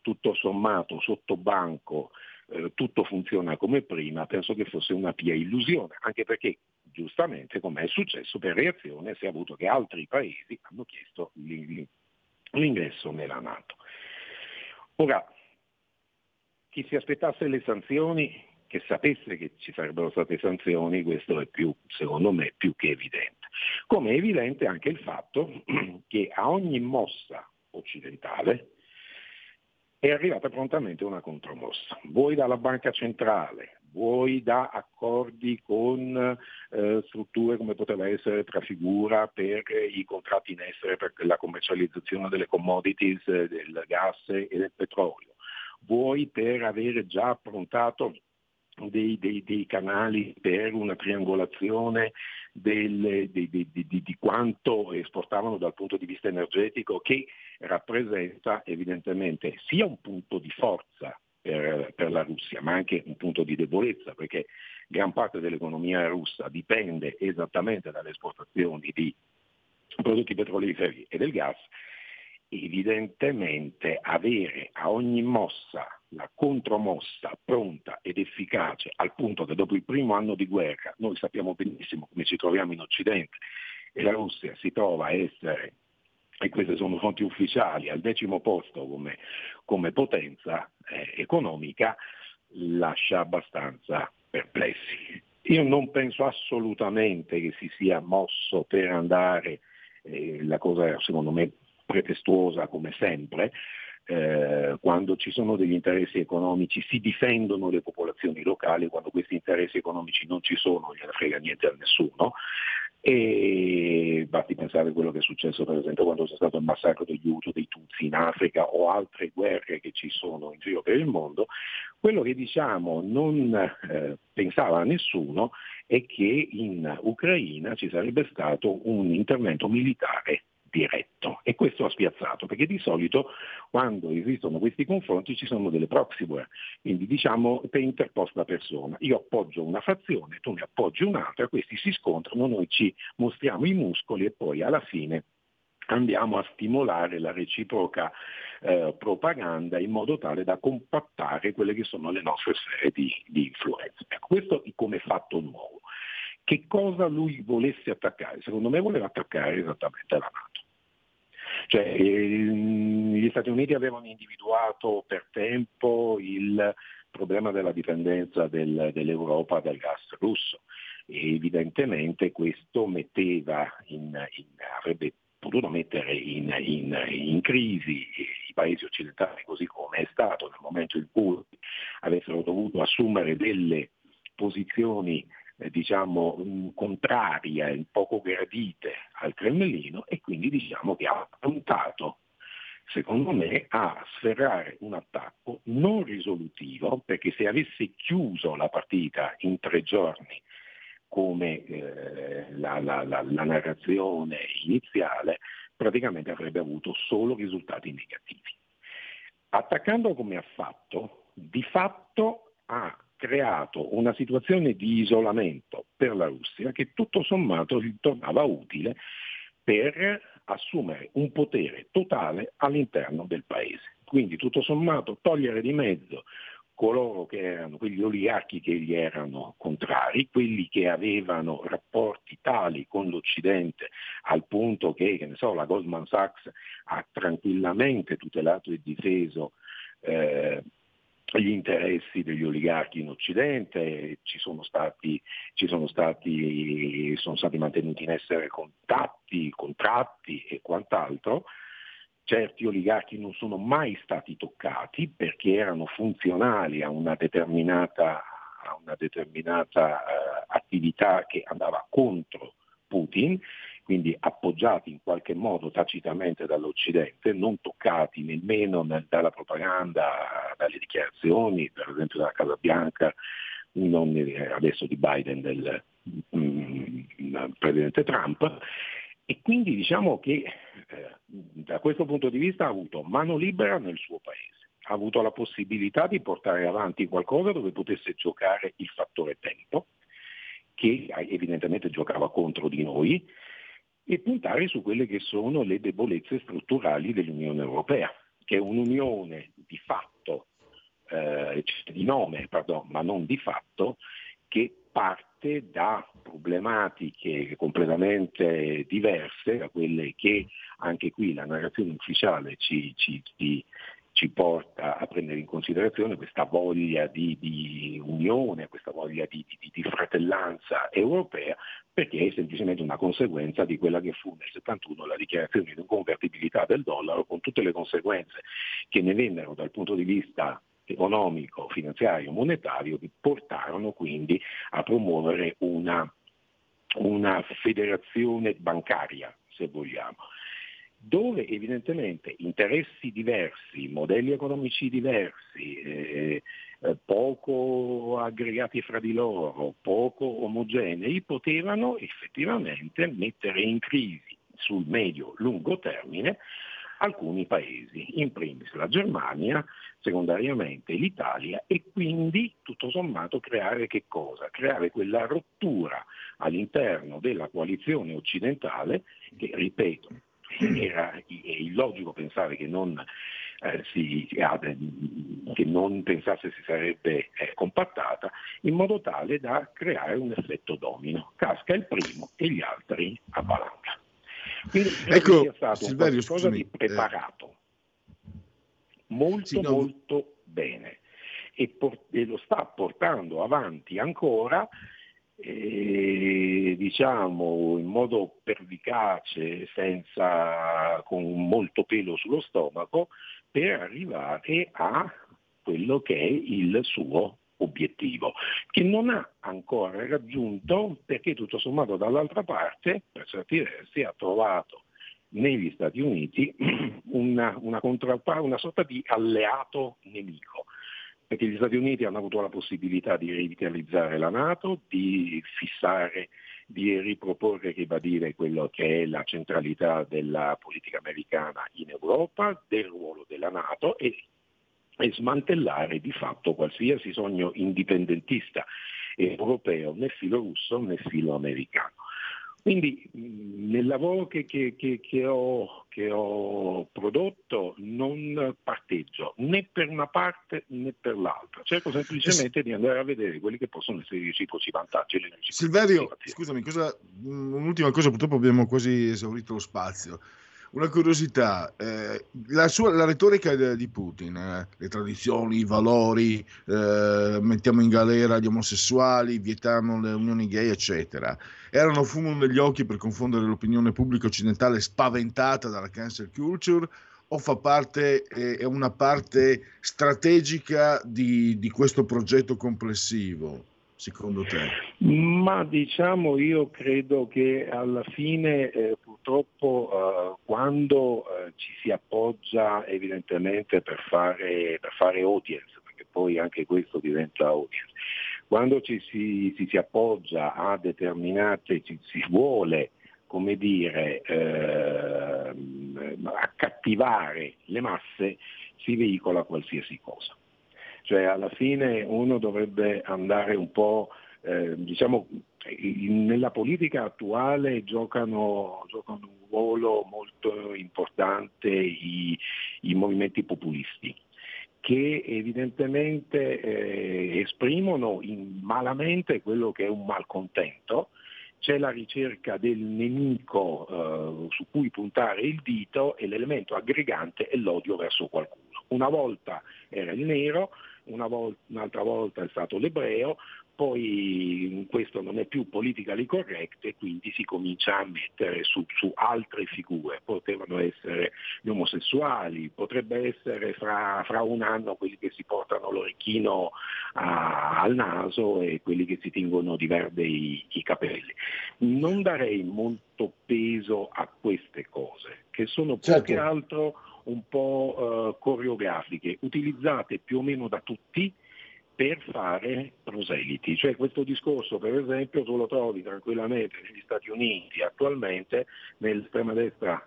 tutto sommato sotto banco eh, tutto funziona come prima, penso che fosse una pia illusione, anche perché giustamente, come è successo per reazione, si è avuto che altri paesi hanno chiesto l'ingresso nella Nato. Ora, chi si aspettasse le sanzioni, che sapesse che ci sarebbero state sanzioni, questo è più, secondo me, più che evidente. Come è evidente anche il fatto che a ogni mossa occidentale è arrivata prontamente una contromossa, vuoi dalla banca centrale, vuoi da accordi con eh, strutture come poteva essere Trafigura per i contratti in essere per la commercializzazione delle commodities, eh, del gas e del petrolio, vuoi per avere già approntato dei, dei, dei, canali per una triangolazione del, di, di, di, di, quanto esportavano dal punto di vista energetico che rappresenta evidentemente sia un punto di forza per, per, la Russia, ma anche un punto di debolezza, perché gran parte dell'economia russa dipende esattamente dalle esportazioni di prodotti petroliferi e del gas, evidentemente avere a ogni mossa la contromossa pronta ed efficace al punto che dopo il primo anno di guerra noi sappiamo benissimo come ci troviamo in Occidente e la Russia si trova a essere, e queste sono fonti ufficiali, al decimo posto come, come potenza eh, economica, lascia abbastanza perplessi. Io non penso assolutamente che si sia mosso per andare, eh, la cosa secondo me pretestuosa come sempre, eh, quando ci sono degli interessi economici si difendono le popolazioni locali, quando questi interessi economici non ci sono non gliene frega niente a nessuno. E basti pensare a quello che è successo per esempio quando c'è stato il massacro degli Uto, dei Tutsi in Africa o altre guerre che ci sono in giro per il mondo, quello che diciamo non eh, pensava nessuno è che in Ucraina ci sarebbe stato un intervento militare diretto e questo ha spiazzato perché di solito quando esistono questi confronti ci sono delle proxy war, quindi diciamo per interposta persona. Io appoggio una fazione, tu ne appoggi un'altra, questi si scontrano, noi ci mostriamo i muscoli e poi alla fine andiamo a stimolare la reciproca eh, propaganda in modo tale da compattare quelle che sono le nostre sfere di, di influenza. Ecco, questo come fatto nuovo. Che cosa lui volesse attaccare? Secondo me voleva attaccare esattamente la Nato. Cioè, ehm, gli Stati Uniti avevano individuato per tempo il problema della dipendenza del, dell'Europa dal gas russo. E evidentemente questo metteva in, in, avrebbe potuto mettere in, in, crisi i paesi occidentali così come è stato nel momento in cui avessero dovuto assumere delle posizioni eh, diciamo, contrarie poco gradite al Cremlino e quindi diciamo che ha puntato secondo me a sferrare un attacco non risolutivo perché se avesse chiuso la partita in tre giorni come eh, la, la, la, la narrazione iniziale praticamente avrebbe avuto solo risultati negativi. Attaccando come ha fatto, di fatto ha creato una situazione di isolamento per la Russia che tutto sommato ritornava utile per assumere un potere totale all'interno del paese. Quindi tutto sommato togliere di mezzo coloro che erano, quegli oligarchi che gli erano contrari, quelli che avevano rapporti tali con l'Occidente al punto che, che so, la Goldman Sachs ha tranquillamente tutelato e difeso eh, gli interessi degli oligarchi in Occidente, ci sono stati, ci sono stati, sono stati mantenuti in essere contatti, contratti e quant'altro. Certi oligarchi non sono mai stati toccati perché erano funzionali a una determinata, a una determinata uh, attività che andava contro Putin quindi appoggiati in qualche modo tacitamente dall'Occidente, non toccati nemmeno nel, dalla propaganda, dalle dichiarazioni, per esempio della Casa Bianca, non adesso di Biden, del mm, Presidente Trump, e quindi diciamo che eh, da questo punto di vista ha avuto mano libera nel suo paese, ha avuto la possibilità di portare avanti qualcosa dove potesse giocare il fattore tempo, che evidentemente giocava contro di noi, e puntare su quelle che sono le debolezze strutturali dell'Unione Europea, che è un'unione di fatto, eh, cioè di nome, pardon, ma non di fatto, che parte da problematiche completamente diverse da quelle che anche qui la narrazione ufficiale ci, ci, ci, ci porta a prendere in considerazione questa voglia di, di unione, questa voglia di, di, di, fratellanza europea, perché è semplicemente una conseguenza di quella che fu nel 71 la dichiarazione di inconvertibilità del dollaro, con tutte le conseguenze che ne vennero dal punto di vista economico, finanziario, monetario, che portarono quindi a promuovere una, una federazione bancaria, se vogliamo dove evidentemente interessi diversi, modelli economici diversi, eh, eh, poco aggregati fra di loro, poco omogenei, potevano effettivamente mettere in crisi sul medio-lungo termine alcuni paesi, in primis la Germania, secondariamente l'Italia e quindi tutto sommato creare che cosa? Creare quella rottura all'interno della coalizione occidentale che, ripeto, era è illogico pensare che non, eh, si, che non pensasse si sarebbe eh, compattata, in modo tale da creare un effetto domino. Casca il primo e gli altri avvalanga. Quindi ecco, sia stato Silverio, qualcosa scusami, di eh. preparato, molto sì, no. molto bene e, por- e, lo sta portando avanti ancora diciamo in modo pervicace, senza, con molto pelo sullo stomaco, per arrivare a quello che è il suo obiettivo, che non ha ancora raggiunto perché tutto sommato dall'altra parte, per certi versi, ha trovato negli Stati Uniti una, una, una sorta di alleato nemico, perché gli Stati Uniti hanno avuto la possibilità di rivitalizzare la Nato, di fissare, di riproporre, che va a dire quello che è la centralità della politica americana in Europa, del ruolo della Nato e e smantellare di fatto qualsiasi sogno indipendentista europeo, né filo russo né filo americano. Quindi nel lavoro che, che, che, che, ho, che ho prodotto non parteggio né per una parte né per l'altra, cerco semplicemente di andare a vedere quelli che possono essere i reciproci vantaggi. Silverio, scusami, cosa, un'ultima cosa, purtroppo abbiamo quasi esaurito lo spazio una curiosità, eh, la, sua, la, retorica di Putin, eh, le tradizioni, i valori, eh, mettiamo in galera gli omosessuali, vietiamo le unioni gay, eccetera, erano fumo negli occhi per confondere l'opinione pubblica occidentale spaventata dalla cancel culture o fa parte, è una parte strategica di, di questo progetto complessivo? Secondo te? Ma diciamo io credo che alla fine eh, purtroppo eh, quando eh, ci si appoggia evidentemente per fare, per fare, audience, perché poi anche questo diventa audience, quando ci si, si, si appoggia a determinate, ci, si vuole come dire, eh, accattivare le masse, si veicola qualsiasi cosa. Cioè alla fine uno dovrebbe andare un po', eh, diciamo, nella politica attuale giocano, giocano, un ruolo molto importante i, i movimenti populisti che evidentemente eh, esprimono malamente quello che è un malcontento, c'è la ricerca del nemico eh, su cui puntare il dito e l'elemento aggregante è l'odio verso qualcuno. Una volta era il nero, una volta, un'altra volta è stato l'ebreo, poi questo non è più politically correct e quindi si comincia a mettere su, su altre figure, potevano essere gli omosessuali, potrebbe essere fra, fra un anno quelli che si portano l'orecchino a, al naso e quelli che si tingono di verde i, i capelli. Non darei molto peso a queste cose, che sono più certo. che altro un po' eh, coreografiche, utilizzate più o meno da tutti per fare proseliti. Cioè questo discorso per esempio tu lo trovi tranquillamente negli Stati Uniti attualmente nell'estrema destra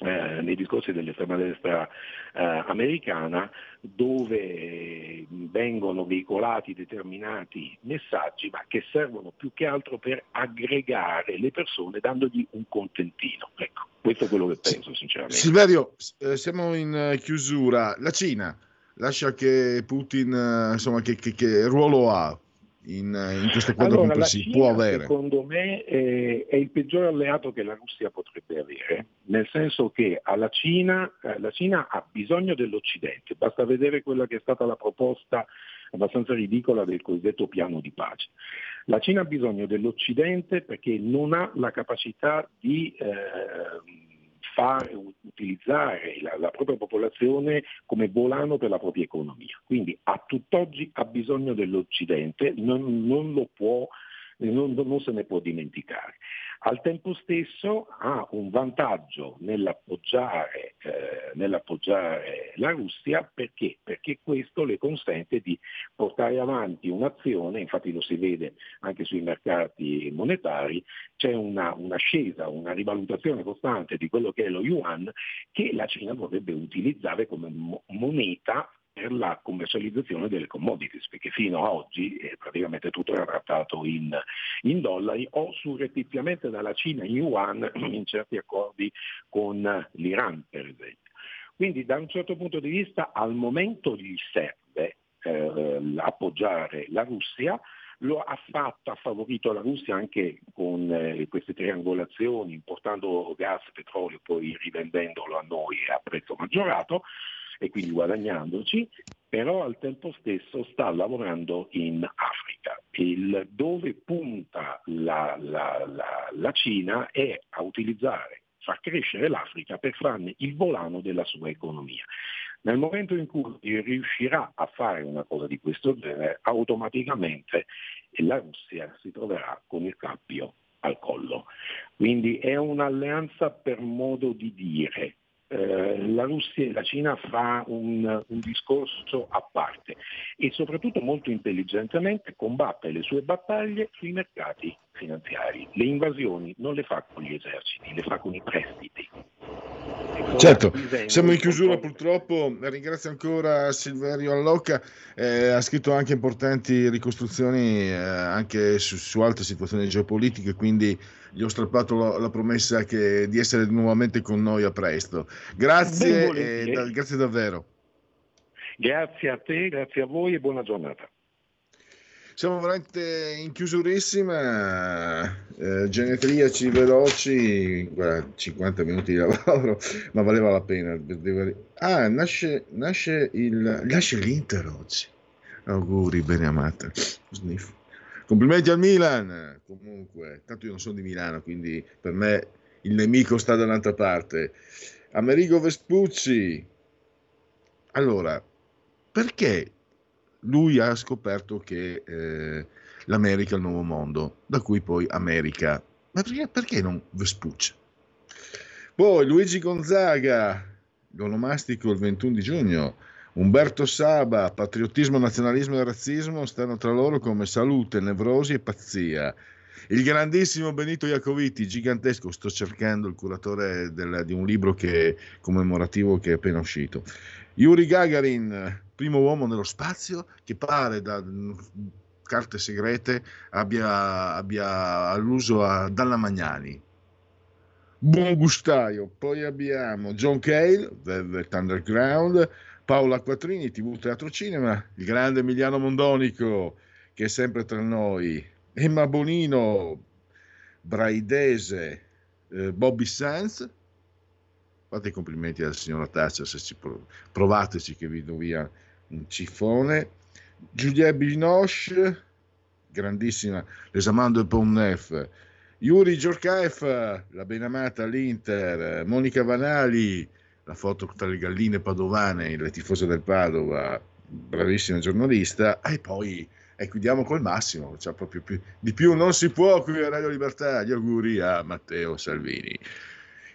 eh, nei discorsi dell'estrema destra eh, americana dove vengono veicolati determinati messaggi ma che servono più che altro per aggregare le persone dandogli un contentino. Ecco, questo è quello che penso sinceramente. Silverio, eh, siamo in eh, chiusura. La Cina lascia che Putin, insomma, che, che, che ruolo ha in, in questo quadro allora, complessivo? Può avere? Secondo me è, è, il peggiore alleato che la Russia potrebbe avere, nel senso che alla Cina, eh, la Cina ha bisogno dell'Occidente, basta vedere quella che è stata la proposta abbastanza ridicola del cosiddetto piano di pace. La Cina ha bisogno dell'Occidente perché non ha la capacità di eh, fare, utilizzare la, la, propria popolazione come volano per la propria economia. Quindi a tutt'oggi ha bisogno dell'Occidente, non, non lo può, non, non se ne può dimenticare. Al tempo stesso ha un vantaggio nell'appoggiare eh, nell'appoggiare la Russia perché? Perché questo le consente di portare avanti un'azione, infatti lo si vede anche sui mercati monetari, c'è una, un'ascesa, una rivalutazione costante di quello che è lo yuan che la Cina vorrebbe utilizzare come mo- moneta per la commercializzazione delle commodities, perché fino ad oggi eh, praticamente tutto era trattato in, in, dollari o surrettiziamente dalla Cina in yuan in certi accordi con l'Iran per esempio. Quindi da un certo punto di vista al momento gli serve eh, appoggiare la Russia, lo ha fatto, ha favorito la Russia anche con eh, queste triangolazioni, importando gas, petrolio, poi rivendendolo a noi a prezzo maggiorato, e quindi guadagnandoci, però al tempo stesso sta lavorando in Africa. Il, dove punta la, la, la, la Cina è a utilizzare, far crescere l'Africa per farne il volano della sua economia. Nel momento in cui riuscirà a fare una cosa di questo genere, automaticamente la Russia si troverà con il cappio al collo. Quindi è un'alleanza per modo di dire, eh, la Russia e la Cina fa un, un, discorso a parte e soprattutto molto intelligentemente combatte le sue battaglie sui mercati finanziari. Le invasioni non le fa con gli eserciti, le fa con i prestiti. Certo, siamo in chiusura purtroppo, ringrazio ancora Silverio Allocca, eh, ha scritto anche importanti ricostruzioni eh, anche su, su, altre situazioni geopolitiche, quindi gli ho strappato la, la promessa che, di essere nuovamente con noi a presto. Grazie, eh, da, grazie davvero. Grazie a te, grazie a voi e buona giornata. Siamo veramente in chiusurissima, eh, genetriaci veloci, guarda, 50 minuti di lavoro, ma valeva la pena. Ah, nasce, nasce, il, nasce l'Inter oggi. Auguri, bene amata. Sniff. Complimenti al Milan, comunque, tanto io non sono di Milano, quindi per me il nemico sta dall'altra parte. Amerigo Vespucci. Allora, perché lui ha scoperto che eh, l'America è il nuovo mondo, da cui poi America. Ma perché, perché non Vespucci? Poi Luigi Gonzaga, l'onomastico il 21 di giugno, Umberto Saba, patriottismo, nazionalismo e razzismo stanno tra loro come salute, nevrosi e pazzia. Il grandissimo Benito Iacoviti, gigantesco, sto cercando il curatore del, di un libro che, commemorativo che è appena uscito. Yuri Gagarin, primo uomo nello spazio, che pare da carte segrete abbia, abbia all'uso a Dalla Magnani. Buon gustaio. Poi abbiamo John Cale, Velvet Underground, Paola Quattrini, TV Teatro Cinema, il grande Emiliano Mondonico, che è sempre tra noi, Emma Bonino, Braidese, eh, Bobby Sanz, fate i complimenti alla signora Thatcher se ci provateci che vi do via cifone Juliette Binoche grandissima l'esamando Ponnef Yuri Giorkaev la benamata all'Inter. Monica Vanali la foto tra le galline padovane le tifose del Padova bravissima giornalista. E poi e chiudiamo col massimo cioè proprio più, di più non si può qui a Radio Libertà. Gli auguri a Matteo Salvini.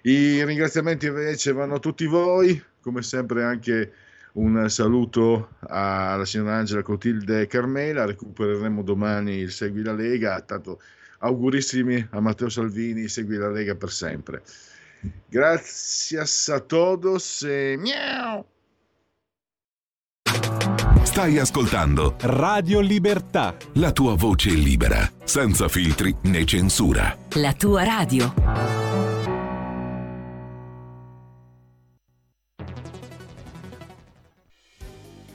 I ringraziamenti invece vanno a tutti voi, come sempre anche un saluto alla signora Angela Cotilde Carmela, recupereremo domani il Segui la Lega, tanto augurissimi a Matteo Salvini, Segui la Lega per sempre. Grazie a todos e miau! Stai ascoltando Radio Libertà, la tua voce libera, senza filtri né censura. La tua radio.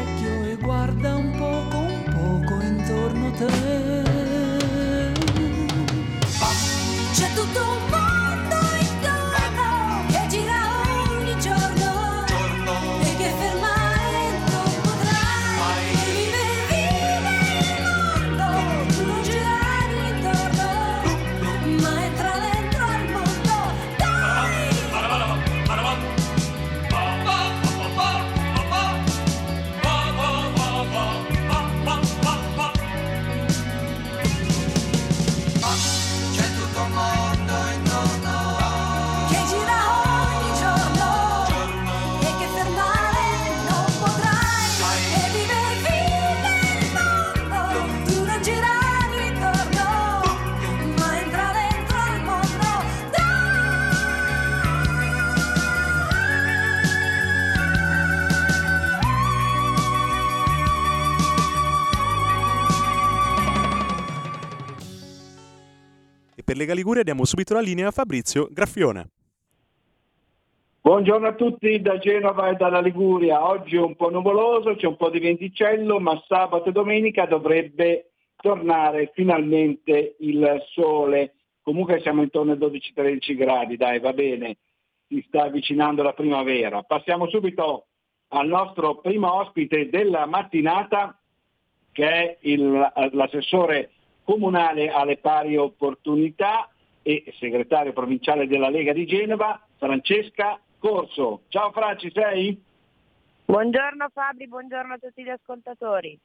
Specchio e guarda un poco, un poco intorno a te. c'è tutto un mondo per Lega Liguria diamo subito la linea a Fabrizio Graffione. Buongiorno a tutti da Genova e dalla Liguria. Oggi è un po' nuvoloso, c'è un po' di venticello, ma sabato e domenica dovrebbe tornare finalmente il sole. Comunque siamo intorno ai 12-13 gradi, dai, va bene, si sta avvicinando la primavera. Passiamo subito al nostro primo ospite della mattinata, che è il- l'assessore comunale alle pari opportunità e segretario provinciale della Lega di Genova, Francesca Corso. Ciao Fra, ci sei? Buongiorno Fabri, buongiorno a tutti gli ascoltatori.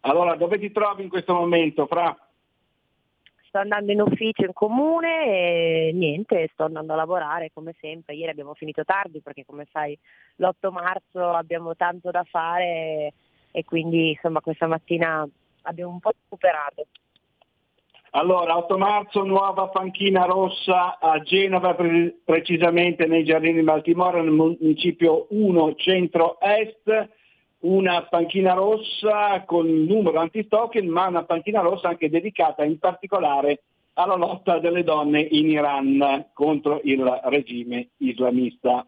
Allora, dove ti trovi in questo momento, Fra? Sto andando in ufficio in comune e niente, sto andando a lavorare come sempre. Ieri abbiamo finito tardi perché come sai l'8 marzo abbiamo tanto da fare e quindi insomma questa mattina abbiamo un po' recuperato. Allora, 8 marzo, nuova panchina rossa a Genova, pre- precisamente nei giardini di Baltimora, nel municipio 1 centro-est, una panchina rossa con il numero anti-stalking, ma una panchina rossa anche dedicata in particolare alla lotta delle donne in Iran contro il regime islamista.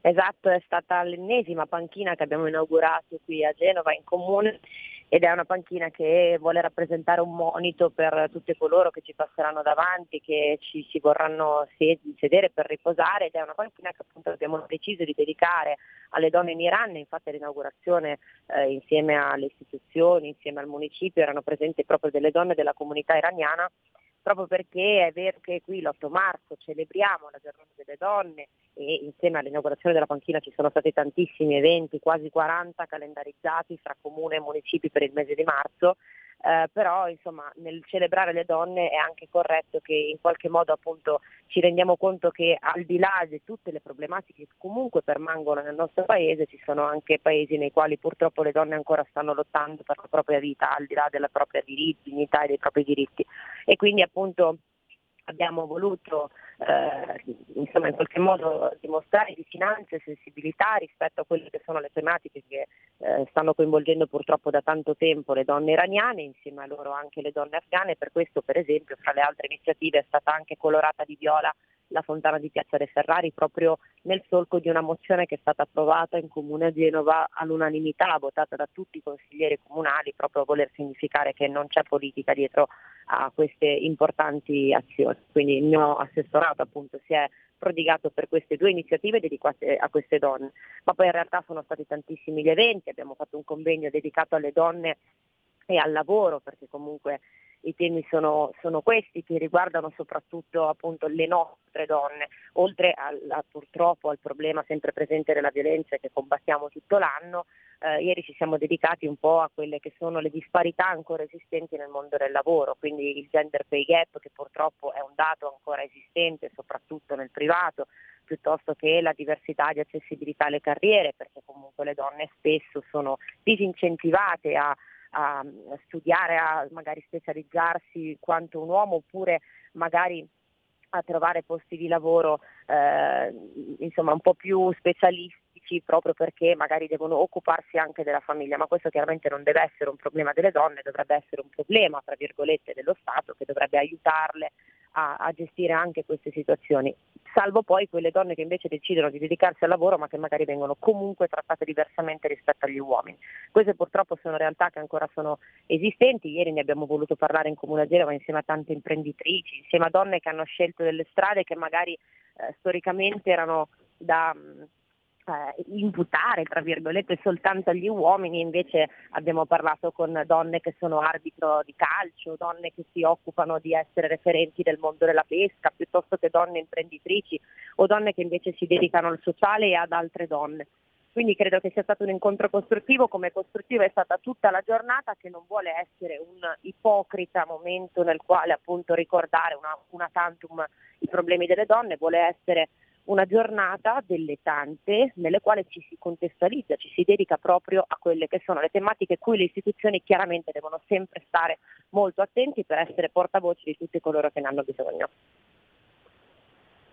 Esatto, è stata l'ennesima panchina che abbiamo inaugurato qui a Genova in comune ed è una panchina che vuole rappresentare un monito per tutti coloro che ci passeranno davanti, che ci si vorranno se- sedere per riposare ed è una panchina che appunto abbiamo deciso di dedicare alle donne in Iran, infatti all'inaugurazione eh, insieme alle istituzioni, insieme al municipio erano presenti proprio delle donne della comunità iraniana proprio perché è vero che qui l'8 marzo celebriamo la giornata delle donne e insieme all'inaugurazione della panchina ci sono stati tantissimi eventi, quasi 40 calendarizzati fra comune e municipi per il mese di marzo, eh, però insomma nel celebrare le donne è anche corretto che in qualche modo appunto ci rendiamo conto che al di là di tutte le problematiche che comunque permangono nel nostro paese ci sono anche paesi nei quali purtroppo le donne ancora stanno lottando per la propria vita al di là della propria dignità e dei propri diritti. E quindi appunto abbiamo voluto eh, insomma in qualche modo dimostrare vicinanza e sensibilità rispetto a quelle che sono le tematiche che eh, stanno coinvolgendo purtroppo da tanto tempo le donne iraniane, insieme a loro anche le donne afghane, per questo per esempio fra le altre iniziative è stata anche colorata di viola la fontana di Piazza dei Ferrari proprio nel solco di una mozione che è stata approvata in comune a Genova all'unanimità, votata da tutti i consiglieri comunali, proprio a voler significare che non c'è politica dietro a queste importanti azioni. Quindi il mio assessorato appunto si è prodigato per queste due iniziative dedicate a queste donne, ma poi in realtà sono stati tantissimi gli eventi, abbiamo fatto un convegno dedicato alle donne e al lavoro, perché comunque i temi sono, sono questi che riguardano soprattutto appunto le nostre donne, oltre al, a, purtroppo al problema sempre presente della violenza che combattiamo tutto l'anno, eh, ieri ci siamo dedicati un po' a quelle che sono le disparità ancora esistenti nel mondo del lavoro, quindi il gender pay gap che purtroppo è un dato ancora esistente soprattutto nel privato, piuttosto che la diversità di accessibilità alle carriere, perché comunque le donne spesso sono disincentivate a a studiare, a magari specializzarsi quanto un uomo oppure magari a trovare posti di lavoro eh, insomma un po' più specialistici proprio perché magari devono occuparsi anche della famiglia, ma questo chiaramente non deve essere un problema delle donne, dovrebbe essere un problema tra virgolette dello Stato che dovrebbe aiutarle a, a, gestire anche queste situazioni, salvo poi quelle donne che invece decidono di dedicarsi al lavoro ma che magari vengono comunque trattate diversamente rispetto agli uomini. Queste purtroppo sono realtà che ancora sono esistenti, ieri ne abbiamo voluto parlare in Comune a Genova insieme a tante imprenditrici, insieme a donne che hanno scelto delle strade che magari eh, storicamente erano da eh, imputare, tra virgolette, soltanto agli uomini, invece abbiamo parlato con donne che sono arbitro di calcio, donne che si occupano di essere referenti del mondo della pesca, piuttosto che donne imprenditrici o donne che invece si dedicano al sociale e ad altre donne. Quindi credo che sia stato un incontro costruttivo, come costruttiva è stata tutta la giornata che non vuole essere un ipocrita momento nel quale appunto ricordare una, una tantum i problemi delle donne, vuole essere una giornata delle tante nelle quali ci si contestualizza, ci si dedica proprio a quelle che sono le tematiche cui le istituzioni chiaramente devono sempre stare molto attenti per essere portavoce di tutti coloro che ne hanno bisogno.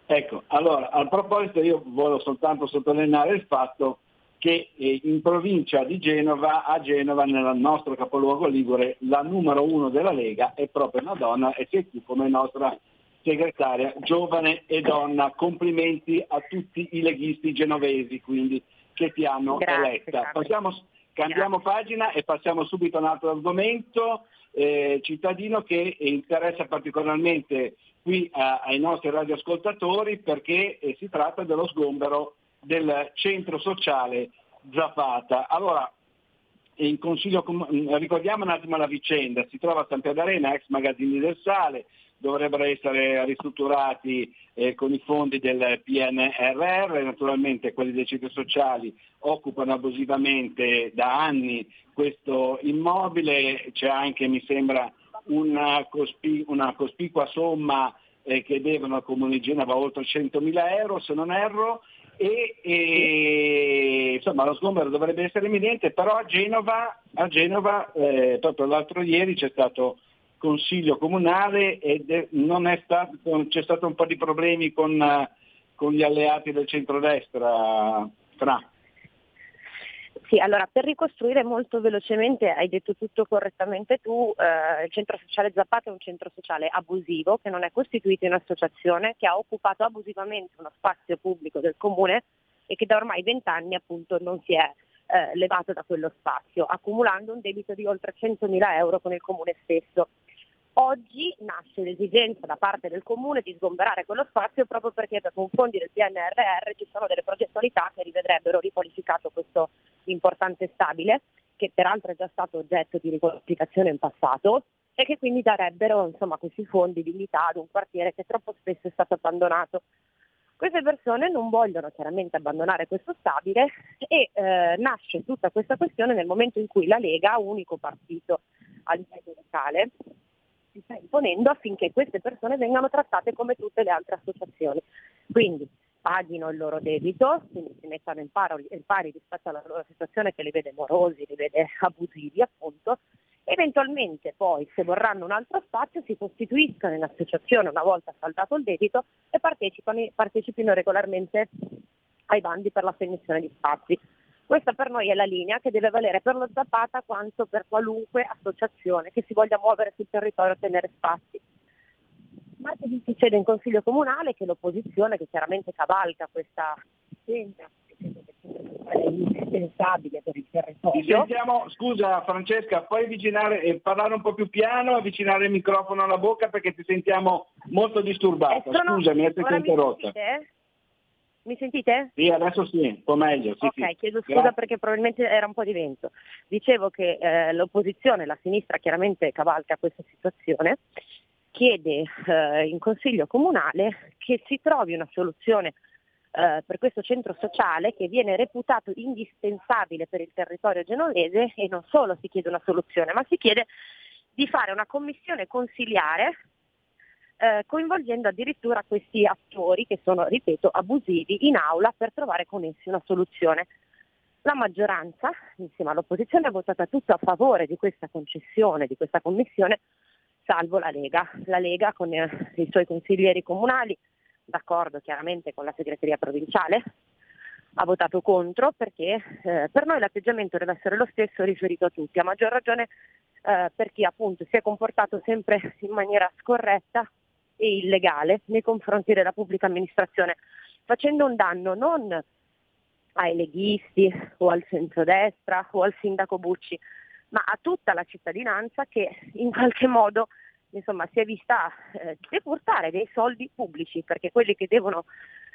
Ecco, allora a proposito io voglio soltanto sottolineare il fatto che eh, in provincia di Genova, a Genova, nel nostro capoluogo Ligure, la numero uno della Lega è proprio una donna e sei tu come nostra segretaria giovane e donna. Complimenti a tutti i leghisti genovesi quindi, che ti hanno Grazie, eletta. Passiamo, cambiamo Grazie. pagina e passiamo subito a un altro argomento eh, cittadino che interessa particolarmente qui a, ai nostri radioascoltatori perché eh, si tratta dello sgombero del centro sociale Zapata. Allora, in consiglio, ricordiamo un attimo la vicenda, si trova a San Pier d'Arena, ex Magazzini del Sale, dovrebbero essere ristrutturati eh, con i fondi del PNRR, naturalmente quelli dei centri sociali occupano abusivamente da anni questo immobile, c'è anche mi sembra una, cospi- una cospicua somma eh, che devono al Comune di Genova oltre 100.000 euro se non erro. E, e insomma lo sgombero dovrebbe essere imminente, però a Genova, a Genova eh, proprio l'altro ieri c'è stato consiglio comunale ed non è stato, c'è stato un po' di problemi con, con gli alleati del centrodestra. Fra. Sì, allora per ricostruire molto velocemente, hai detto tutto correttamente tu, eh, il centro sociale Zappato è un centro sociale abusivo che non è costituito in associazione, che ha occupato abusivamente uno spazio pubblico del comune e che da ormai vent'anni appunto non si è eh, levato da quello spazio, accumulando un debito di oltre 100.000 euro con il comune stesso. Oggi nasce l'esigenza da parte del comune di sgomberare quello spazio proprio perché per fondi del PNRR ci sono delle progettualità che rivedrebbero riqualificato questo importante stabile, che peraltro è già stato oggetto di riqualificazione in passato e che quindi darebbero insomma, questi fondi dignità ad un quartiere che troppo spesso è stato abbandonato. Queste persone non vogliono chiaramente abbandonare questo stabile e eh, nasce tutta questa questione nel momento in cui la Lega, unico partito a livello locale, si sta imponendo affinché queste persone vengano trattate come tutte le altre associazioni. Quindi paghino il loro debito, quindi si mettano in pari, in pari rispetto alla loro situazione che li vede morosi, li vede abusivi appunto, eventualmente poi se vorranno un altro spazio si costituiscano in associazione una volta saldato il debito e partecipino regolarmente ai bandi per l'assegnazione di spazi. Questa per noi è la linea che deve valere per lo Zapata quanto per qualunque associazione che si voglia muovere sul territorio e ottenere spazi. Martedì succede in Consiglio Comunale che l'opposizione, che chiaramente cavalca questa sociale è indispensabile per il Ti territorio. sentiamo, scusa Francesca, puoi avvicinare parlare un po' più piano, avvicinare il microfono alla bocca perché ti sentiamo molto disturbata. Eh, sono- Scusami, essere ora mi interrotta. sentite? Mi sentite? Sì, adesso sì, un po' meglio. Sì, ok, sì. chiedo scusa Grazie. perché probabilmente era un po' di vento. Dicevo che eh, l'opposizione, la sinistra chiaramente cavalca questa situazione, chiede eh, in Consiglio Comunale che si trovi una soluzione eh, per questo centro sociale che viene reputato indispensabile per il territorio genovese e non solo si chiede una soluzione, ma si chiede di fare una commissione consiliare eh, coinvolgendo addirittura questi attori che sono, ripeto, abusivi in aula per trovare con essi una soluzione. La maggioranza, insieme all'opposizione, ha votato tutto a favore di questa concessione, di questa commissione, salvo la Lega. La Lega con eh, i suoi consiglieri comunali, d'accordo chiaramente con la segreteria provinciale, ha votato contro perché eh, per noi l'atteggiamento deve essere lo stesso riferito a tutti, a maggior ragione eh, per chi appunto si è comportato sempre in maniera scorretta e illegale nei confronti della pubblica amministrazione, facendo un danno non ai leghisti o al centrodestra o al sindaco Bucci, ma a tutta la cittadinanza che in qualche modo insomma, si è vista eh, decurtare dei soldi pubblici, perché quelli che devono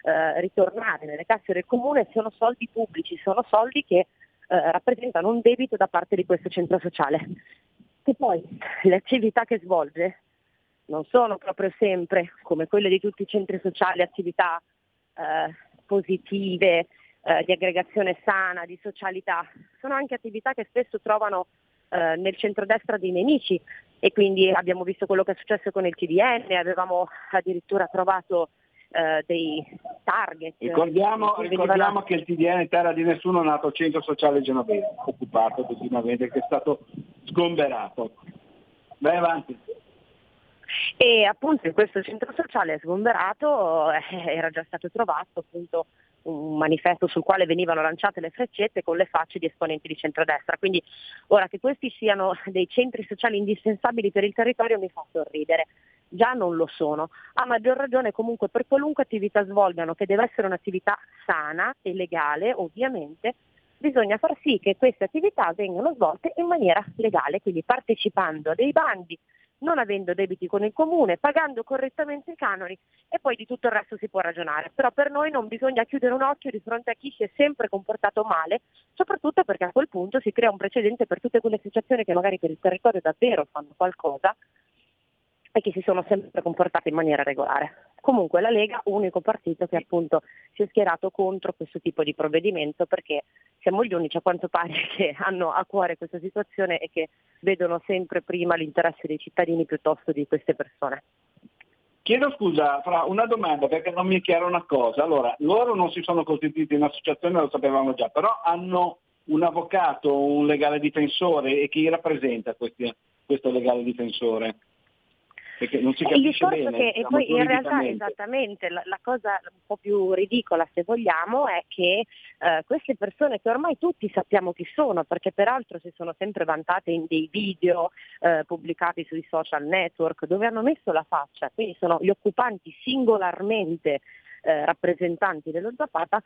eh, ritornare nelle casse del comune sono soldi pubblici, sono soldi che eh, rappresentano un debito da parte di questo centro sociale. E poi le attività che svolge non sono proprio sempre come quelle di tutti i centri sociali, attività eh, positive, eh, di aggregazione sana, di socialità, sono anche attività che spesso trovano eh, nel centrodestra dei nemici e quindi abbiamo visto quello che è successo con il TDN, avevamo addirittura trovato eh, dei target. Ricordiamo, in cui ricordiamo che il TDN Terra di Nessuno è nato centro sociale genovese, occupato continuamente, che è stato sgomberato. Vai avanti. E appunto in questo centro sociale sgomberato eh, era già stato trovato appunto un manifesto sul quale venivano lanciate le freccette con le facce di esponenti di centrodestra. Quindi ora che questi siano dei centri sociali indispensabili per il territorio mi fa sorridere. Già non lo sono. A maggior ragione comunque per qualunque attività svolgano, che deve essere un'attività sana e legale ovviamente, bisogna far sì che queste attività vengano svolte in maniera legale, quindi partecipando a dei bandi, non avendo debiti con il comune, pagando correttamente i canoni e poi di tutto il resto si può ragionare. Però per noi non bisogna chiudere un occhio di fronte a chi si è sempre comportato male, soprattutto perché a quel punto si crea un precedente per tutte quelle associazioni che magari per il territorio davvero fanno qualcosa e che si sono sempre comportate in maniera regolare. Comunque la Lega, unico partito che appunto si è schierato contro questo tipo di provvedimento perché siamo gli unici a quanto pare che hanno a cuore questa situazione e che vedono sempre prima l'interesse dei cittadini piuttosto di queste persone. Chiedo scusa, Fra, una domanda perché non mi è chiara una cosa. Allora, loro non si sono costituiti in associazione, lo sapevamo già, però hanno un avvocato, un legale difensore e chi rappresenta questi- questo legale difensore? Perché non si il capisce discorso bene. che e poi in realtà esattamente la, la cosa un po' più ridicola se vogliamo è che eh, queste persone che ormai tutti sappiamo chi sono perché peraltro si sono sempre vantate in dei video eh, pubblicati sui social network dove hanno messo la faccia, quindi sono gli occupanti singolarmente eh, rappresentanti dello Zapata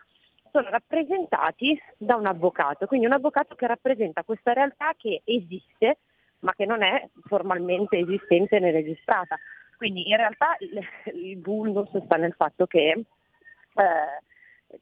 sono rappresentati da un avvocato, quindi un avvocato che rappresenta questa realtà che esiste ma che non è formalmente esistente né registrata. Quindi in realtà il, il vulnus sta nel fatto che eh,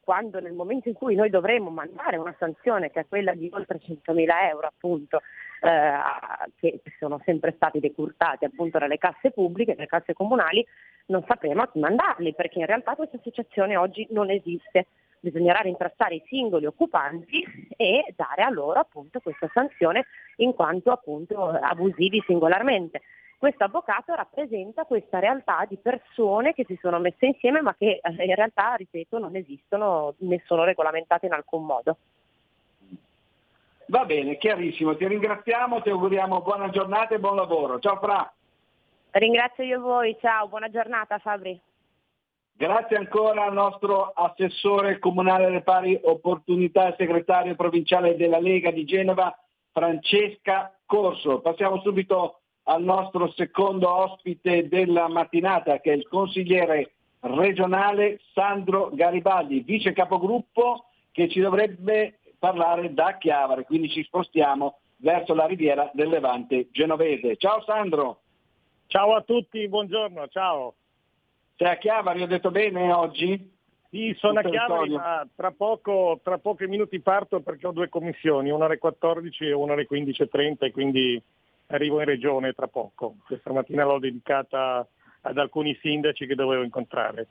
quando nel momento in cui noi dovremmo mandare una sanzione che è quella di oltre 100.000 euro appunto, eh, che sono sempre stati decurtati appunto dalle casse pubbliche, dalle casse comunali, non sapremo a chi mandarli perché in realtà questa associazione oggi non esiste. Bisognerà rintracciare i singoli occupanti e dare a loro appunto questa sanzione in quanto appunto abusivi singolarmente. Questo avvocato rappresenta questa realtà di persone che si sono messe insieme ma che eh, in realtà, ripeto, non esistono né sono regolamentate in alcun modo. Va bene, chiarissimo, ti ringraziamo, ti auguriamo buona giornata e buon lavoro. Ciao Fra. Ringrazio io voi, ciao, buona giornata Fabri. Grazie ancora al nostro assessore comunale alle pari opportunità e segretario provinciale della Lega di Genova, Francesca Corso. Passiamo subito al nostro secondo ospite della mattinata che è il consigliere regionale Sandro Garibaldi, vice capogruppo che ci dovrebbe parlare da Chiavari, quindi ci spostiamo verso la riviera del Levante genovese. Ciao Sandro! Ciao a tutti, buongiorno, ciao. Sei a Chiavari, ho detto bene oggi? Sì, sono a Chiavari, ma tra, poco, tra pochi minuti parto perché ho due commissioni, una alle 14 e una alle 15.30 e quindi arrivo in regione tra poco. Questa mattina l'ho dedicata ad alcuni sindaci che dovevo incontrare.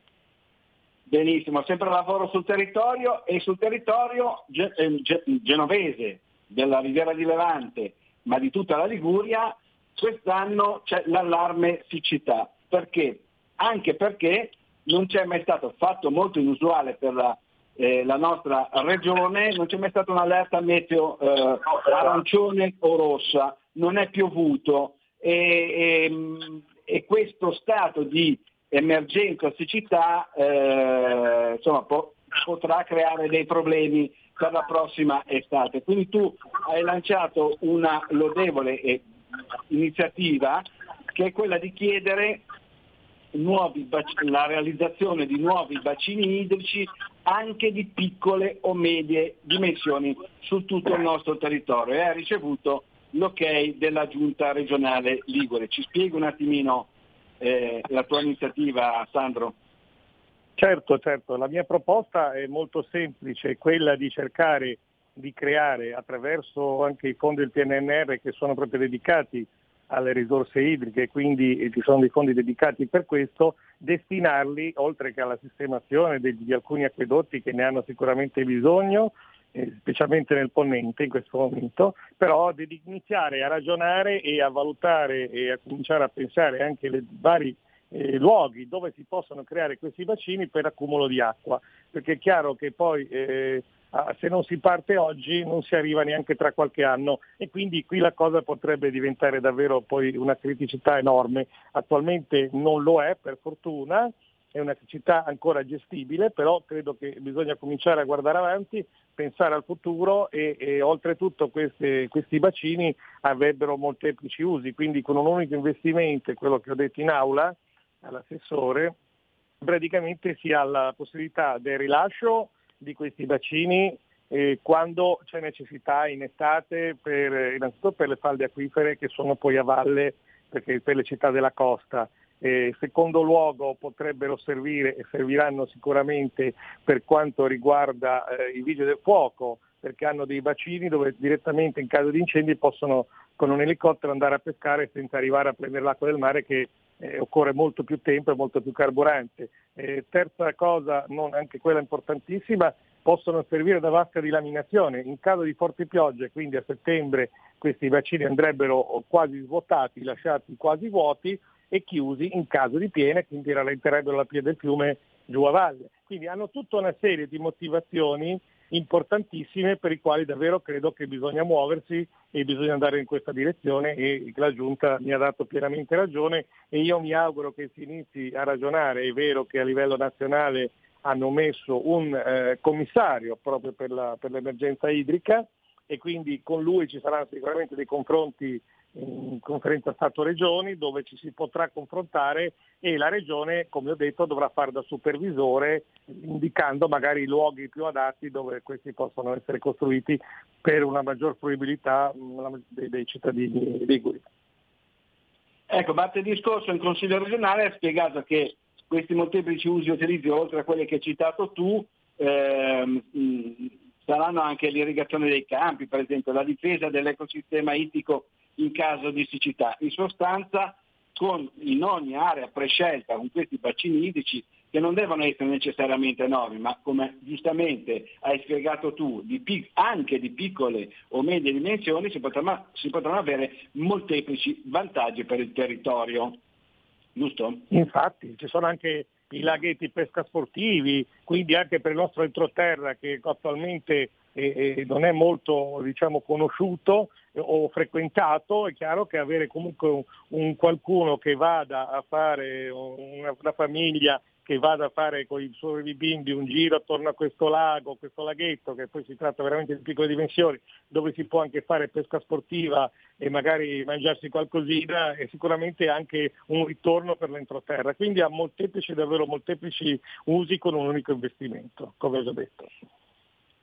Benissimo, sempre lavoro sul territorio e sul territorio eh, ge- genovese della Riviera di Levante, ma di tutta la Liguria, quest'anno c'è l'allarme siccità. Perché? Anche perché non c'è mai stato, fatto molto inusuale per la, eh, la nostra regione, non c'è mai stata un'allerta meteo eh, arancione o rossa, non è piovuto e, e- e questo stato di emergenza siccità eh, insomma, po- potrà creare dei problemi per la prossima estate. Quindi tu hai lanciato una lodevole eh, iniziativa che è quella di chiedere bac- la realizzazione di nuovi bacini idrici anche di piccole o medie dimensioni su tutto il nostro territorio e ha ricevuto l'ok della giunta regionale Ligure. Ci spieghi un attimino eh, la tua iniziativa Sandro? Certo, certo, la mia proposta è molto semplice, quella di cercare di creare attraverso anche i fondi del PNNR che sono proprio dedicati alle risorse idriche, quindi eh, ci sono dei fondi dedicati per questo, destinarli, oltre che alla sistemazione degli- di alcuni acquedotti che ne hanno sicuramente bisogno, eh, specialmente nel ponente in questo momento, però di iniziare a ragionare e a valutare e a cominciare a pensare anche ai vari eh, luoghi dove si possono creare questi bacini per accumulo di acqua, perché è chiaro che poi eh, ah, se non si parte oggi non si arriva neanche tra qualche anno. E quindi qui la cosa potrebbe diventare davvero poi una criticità enorme. Attualmente non lo è per fortuna, è una città ancora gestibile, però credo che bisogna cominciare a guardare avanti, pensare al futuro e, e oltretutto queste- questi bacini avrebbero molteplici usi, quindi con un unico investimento, quello che ho detto in aula all'assessore, praticamente si ha la possibilità del rilascio di questi bacini eh, quando c'è necessità in estate, per, innanzitutto per le falde acquifere che sono poi a valle perché per le città della costa. Eh, secondo luogo potrebbero servire e serviranno sicuramente per quanto riguarda eh, i vigili del fuoco, perché hanno dei bacini dove direttamente in caso di incendi possono con un elicottero andare a pescare senza arrivare a prendere l'acqua del mare che eh, occorre molto più tempo e molto più carburante. Eh, terza cosa, non anche quella importantissima, possono servire da vasca di laminazione. In caso di forti piogge, quindi a settembre, questi bacini andrebbero quasi svuotati, lasciati quasi vuoti e chiusi in caso di piene, quindi rallenterebbero la piede del fiume giù a valle. Quindi hanno tutta una serie di motivazioni importantissime per i quali davvero credo che bisogna muoversi e bisogna andare in questa direzione e la Giunta mi ha dato pienamente ragione e io mi auguro che si inizi a ragionare, è vero che a livello nazionale hanno messo un eh, commissario proprio per, la- per l'emergenza idrica e quindi con lui ci saranno sicuramente dei confronti in conferenza Stato-Regioni dove ci si potrà confrontare e la Regione, come ho detto, dovrà fare da supervisore indicando magari i luoghi più adatti dove questi possono essere costruiti per una maggior fruibilità mh, dei, cittadini liguri. Ecco, martedì scorso in Consiglio regionale ha spiegato che questi molteplici usi e utilizzi, oltre a quelli che hai citato tu, ehm, mh, saranno anche l'irrigazione dei campi, per esempio, la difesa dell'ecosistema ittico in caso di siccità. In sostanza, con, in ogni area prescelta, con questi bacini idrici, che non devono essere necessariamente enormi, ma come giustamente hai spiegato tu, di pic- anche di piccole o medie dimensioni, si potranno, si potranno avere molteplici vantaggi per il territorio. Giusto? Infatti ci sono anche i laghetti pesca sportivi, quindi anche per il nostro entroterra che attualmente eh, eh, non è molto diciamo, conosciuto eh, o frequentato, è chiaro che avere comunque un, un qualcuno che vada a fare una, una famiglia che vada a fare con i suoi bimbi un giro attorno a questo lago, questo laghetto, che poi si tratta veramente di piccole dimensioni, dove si può anche fare pesca sportiva e magari mangiarsi qualcosina, è sicuramente anche un ritorno per l'entroterra. Quindi ha molteplici, davvero molteplici usi con un unico investimento, come ho già detto.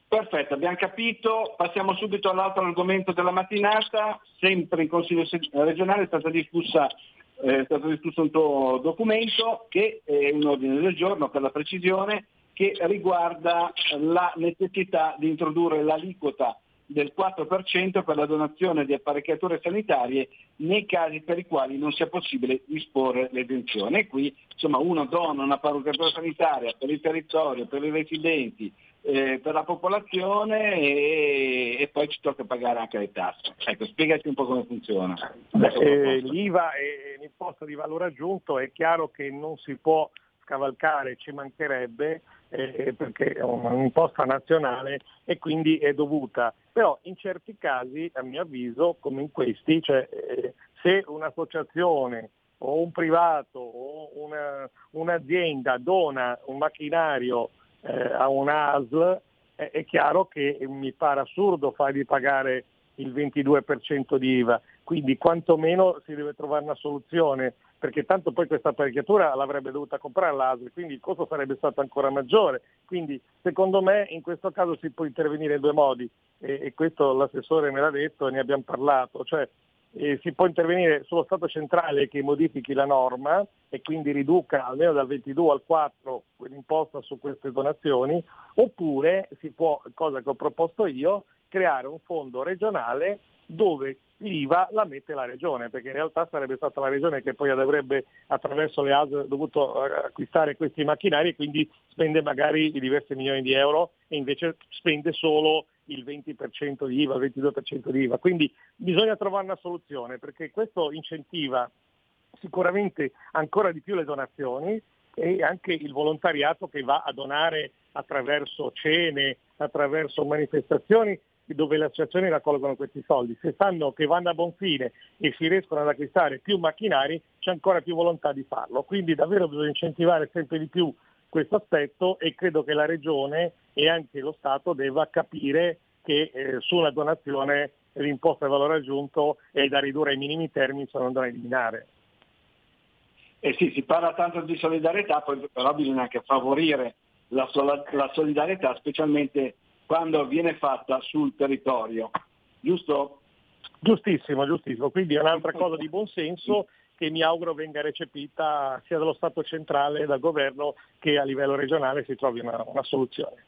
Perfetto, abbiamo capito. Passiamo subito all'altro argomento della mattinata. Sempre in Consiglio regionale è stata discussa eh, è stato discusso un tuo documento che è un ordine del giorno per la precisione che riguarda la necessità di introdurre l'aliquota del 4% per la donazione di apparecchiature sanitarie nei casi per i quali non sia possibile disporre l'esenzione. Qui insomma, uno dona un'apparecchiatura sanitaria per il territorio, per i residenti, eh, per la popolazione e, e, poi ci tocca pagare anche le tasse. Ecco, spiegaci un po' come funziona. Eh, L'IVA e l'imposta di valore aggiunto è chiaro che non si può scavalcare, ci mancherebbe eh, perché è un'imposta nazionale e quindi è dovuta. Però in certi casi, a mio avviso, come in questi, cioè, eh, se un'associazione o un privato o una, un'azienda dona un macchinario eh, a un ASL, eh, è chiaro che mi pare assurdo fargli pagare il 22% di IVA, quindi quantomeno si deve trovare una soluzione, perché tanto poi questa apparecchiatura l'avrebbe dovuta comprare l'ASL, quindi il costo sarebbe stato ancora maggiore. Quindi secondo me in questo caso si può intervenire in due modi e, e questo l'assessore me l'ha detto e ne abbiamo parlato, cioè eh, si può intervenire sullo Stato centrale che modifichi la norma e quindi riduca almeno dal 22 al 4 l'imposta su queste donazioni, oppure si può, cosa che ho proposto io, creare un fondo regionale dove l'IVA la mette la regione, perché in realtà sarebbe stata la regione che poi avrebbe attraverso le ASL dovuto eh, acquistare questi macchinari e quindi spende magari diversi milioni di euro e invece spende solo il 20% di IVA, il 22% di IVA. Quindi bisogna trovare una soluzione perché questo incentiva sicuramente ancora di più le donazioni e anche il volontariato che va a donare attraverso cene, attraverso manifestazioni dove le associazioni raccolgono questi soldi. Se sanno che vanno a buon fine e si riescono ad acquistare più macchinari, c'è ancora più volontà di farlo. Quindi davvero bisogna incentivare sempre di più questo aspetto e credo che la Regione e anche lo Stato debba capire che eh, sulla donazione l'imposta di valore aggiunto è da ridurre ai minimi termini se non da eliminare. Eh sì, si parla tanto di solidarietà, poi però bisogna anche favorire la, la solidarietà, specialmente quando viene fatta sul territorio. Giusto? Giustissimo, giustissimo. Quindi è un'altra cosa di buonsenso che mi auguro venga recepita sia dallo Stato centrale, dal governo, che a livello regionale si trovi una, una soluzione.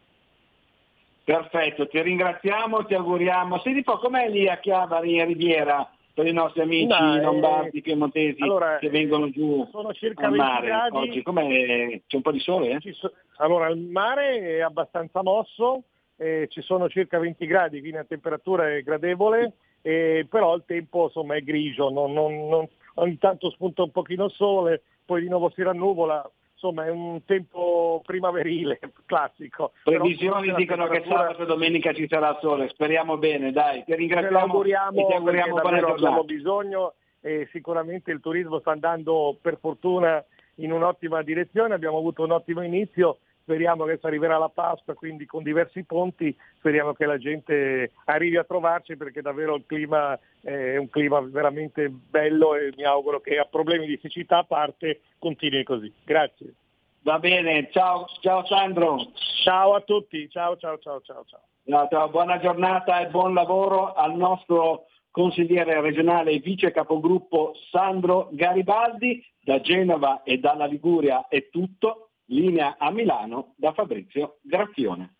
Perfetto, ti ringraziamo, ti auguriamo. Senti un po' com'è lì a Chiavari in Riviera per i nostri amici Dai, lombardi, piemontesi allora, che vengono giù sono circa al 20 mare gradi. oggi? Com'è? C'è un po' di sole? Eh? So- allora, il mare è abbastanza mosso, eh, ci sono circa 20 gradi, quindi la temperatura è gradevole, eh, però il tempo insomma, è grigio, non- non- non- ogni tanto spunta un pochino il sole, poi di nuovo si rannuvola, insomma è un tempo primaverile, classico. Previsioni dicono che sabato e domenica ci sarà sole, speriamo bene, dai, ti ringraziamo e ti auguriamo buona giornata. bisogno e sicuramente il turismo sta andando per fortuna in un'ottima direzione, abbiamo avuto un ottimo inizio, speriamo che adesso arriverà la Pasqua, quindi con diversi ponti, speriamo che la gente arrivi a trovarci perché davvero il clima è un clima veramente bello e mi auguro che a problemi di siccità a parte continui così. Grazie. Va bene, ciao, ciao Sandro. Ciao a tutti, ciao ciao ciao ciao ciao. No, ciao, buona giornata e buon lavoro al nostro consigliere regionale e vice capogruppo Sandro Garibaldi. Da Genova e dalla Liguria è tutto. Linea a Milano da Fabrizio Graffione.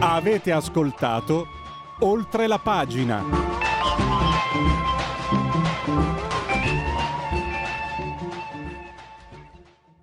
Avete ascoltato oltre la pagina.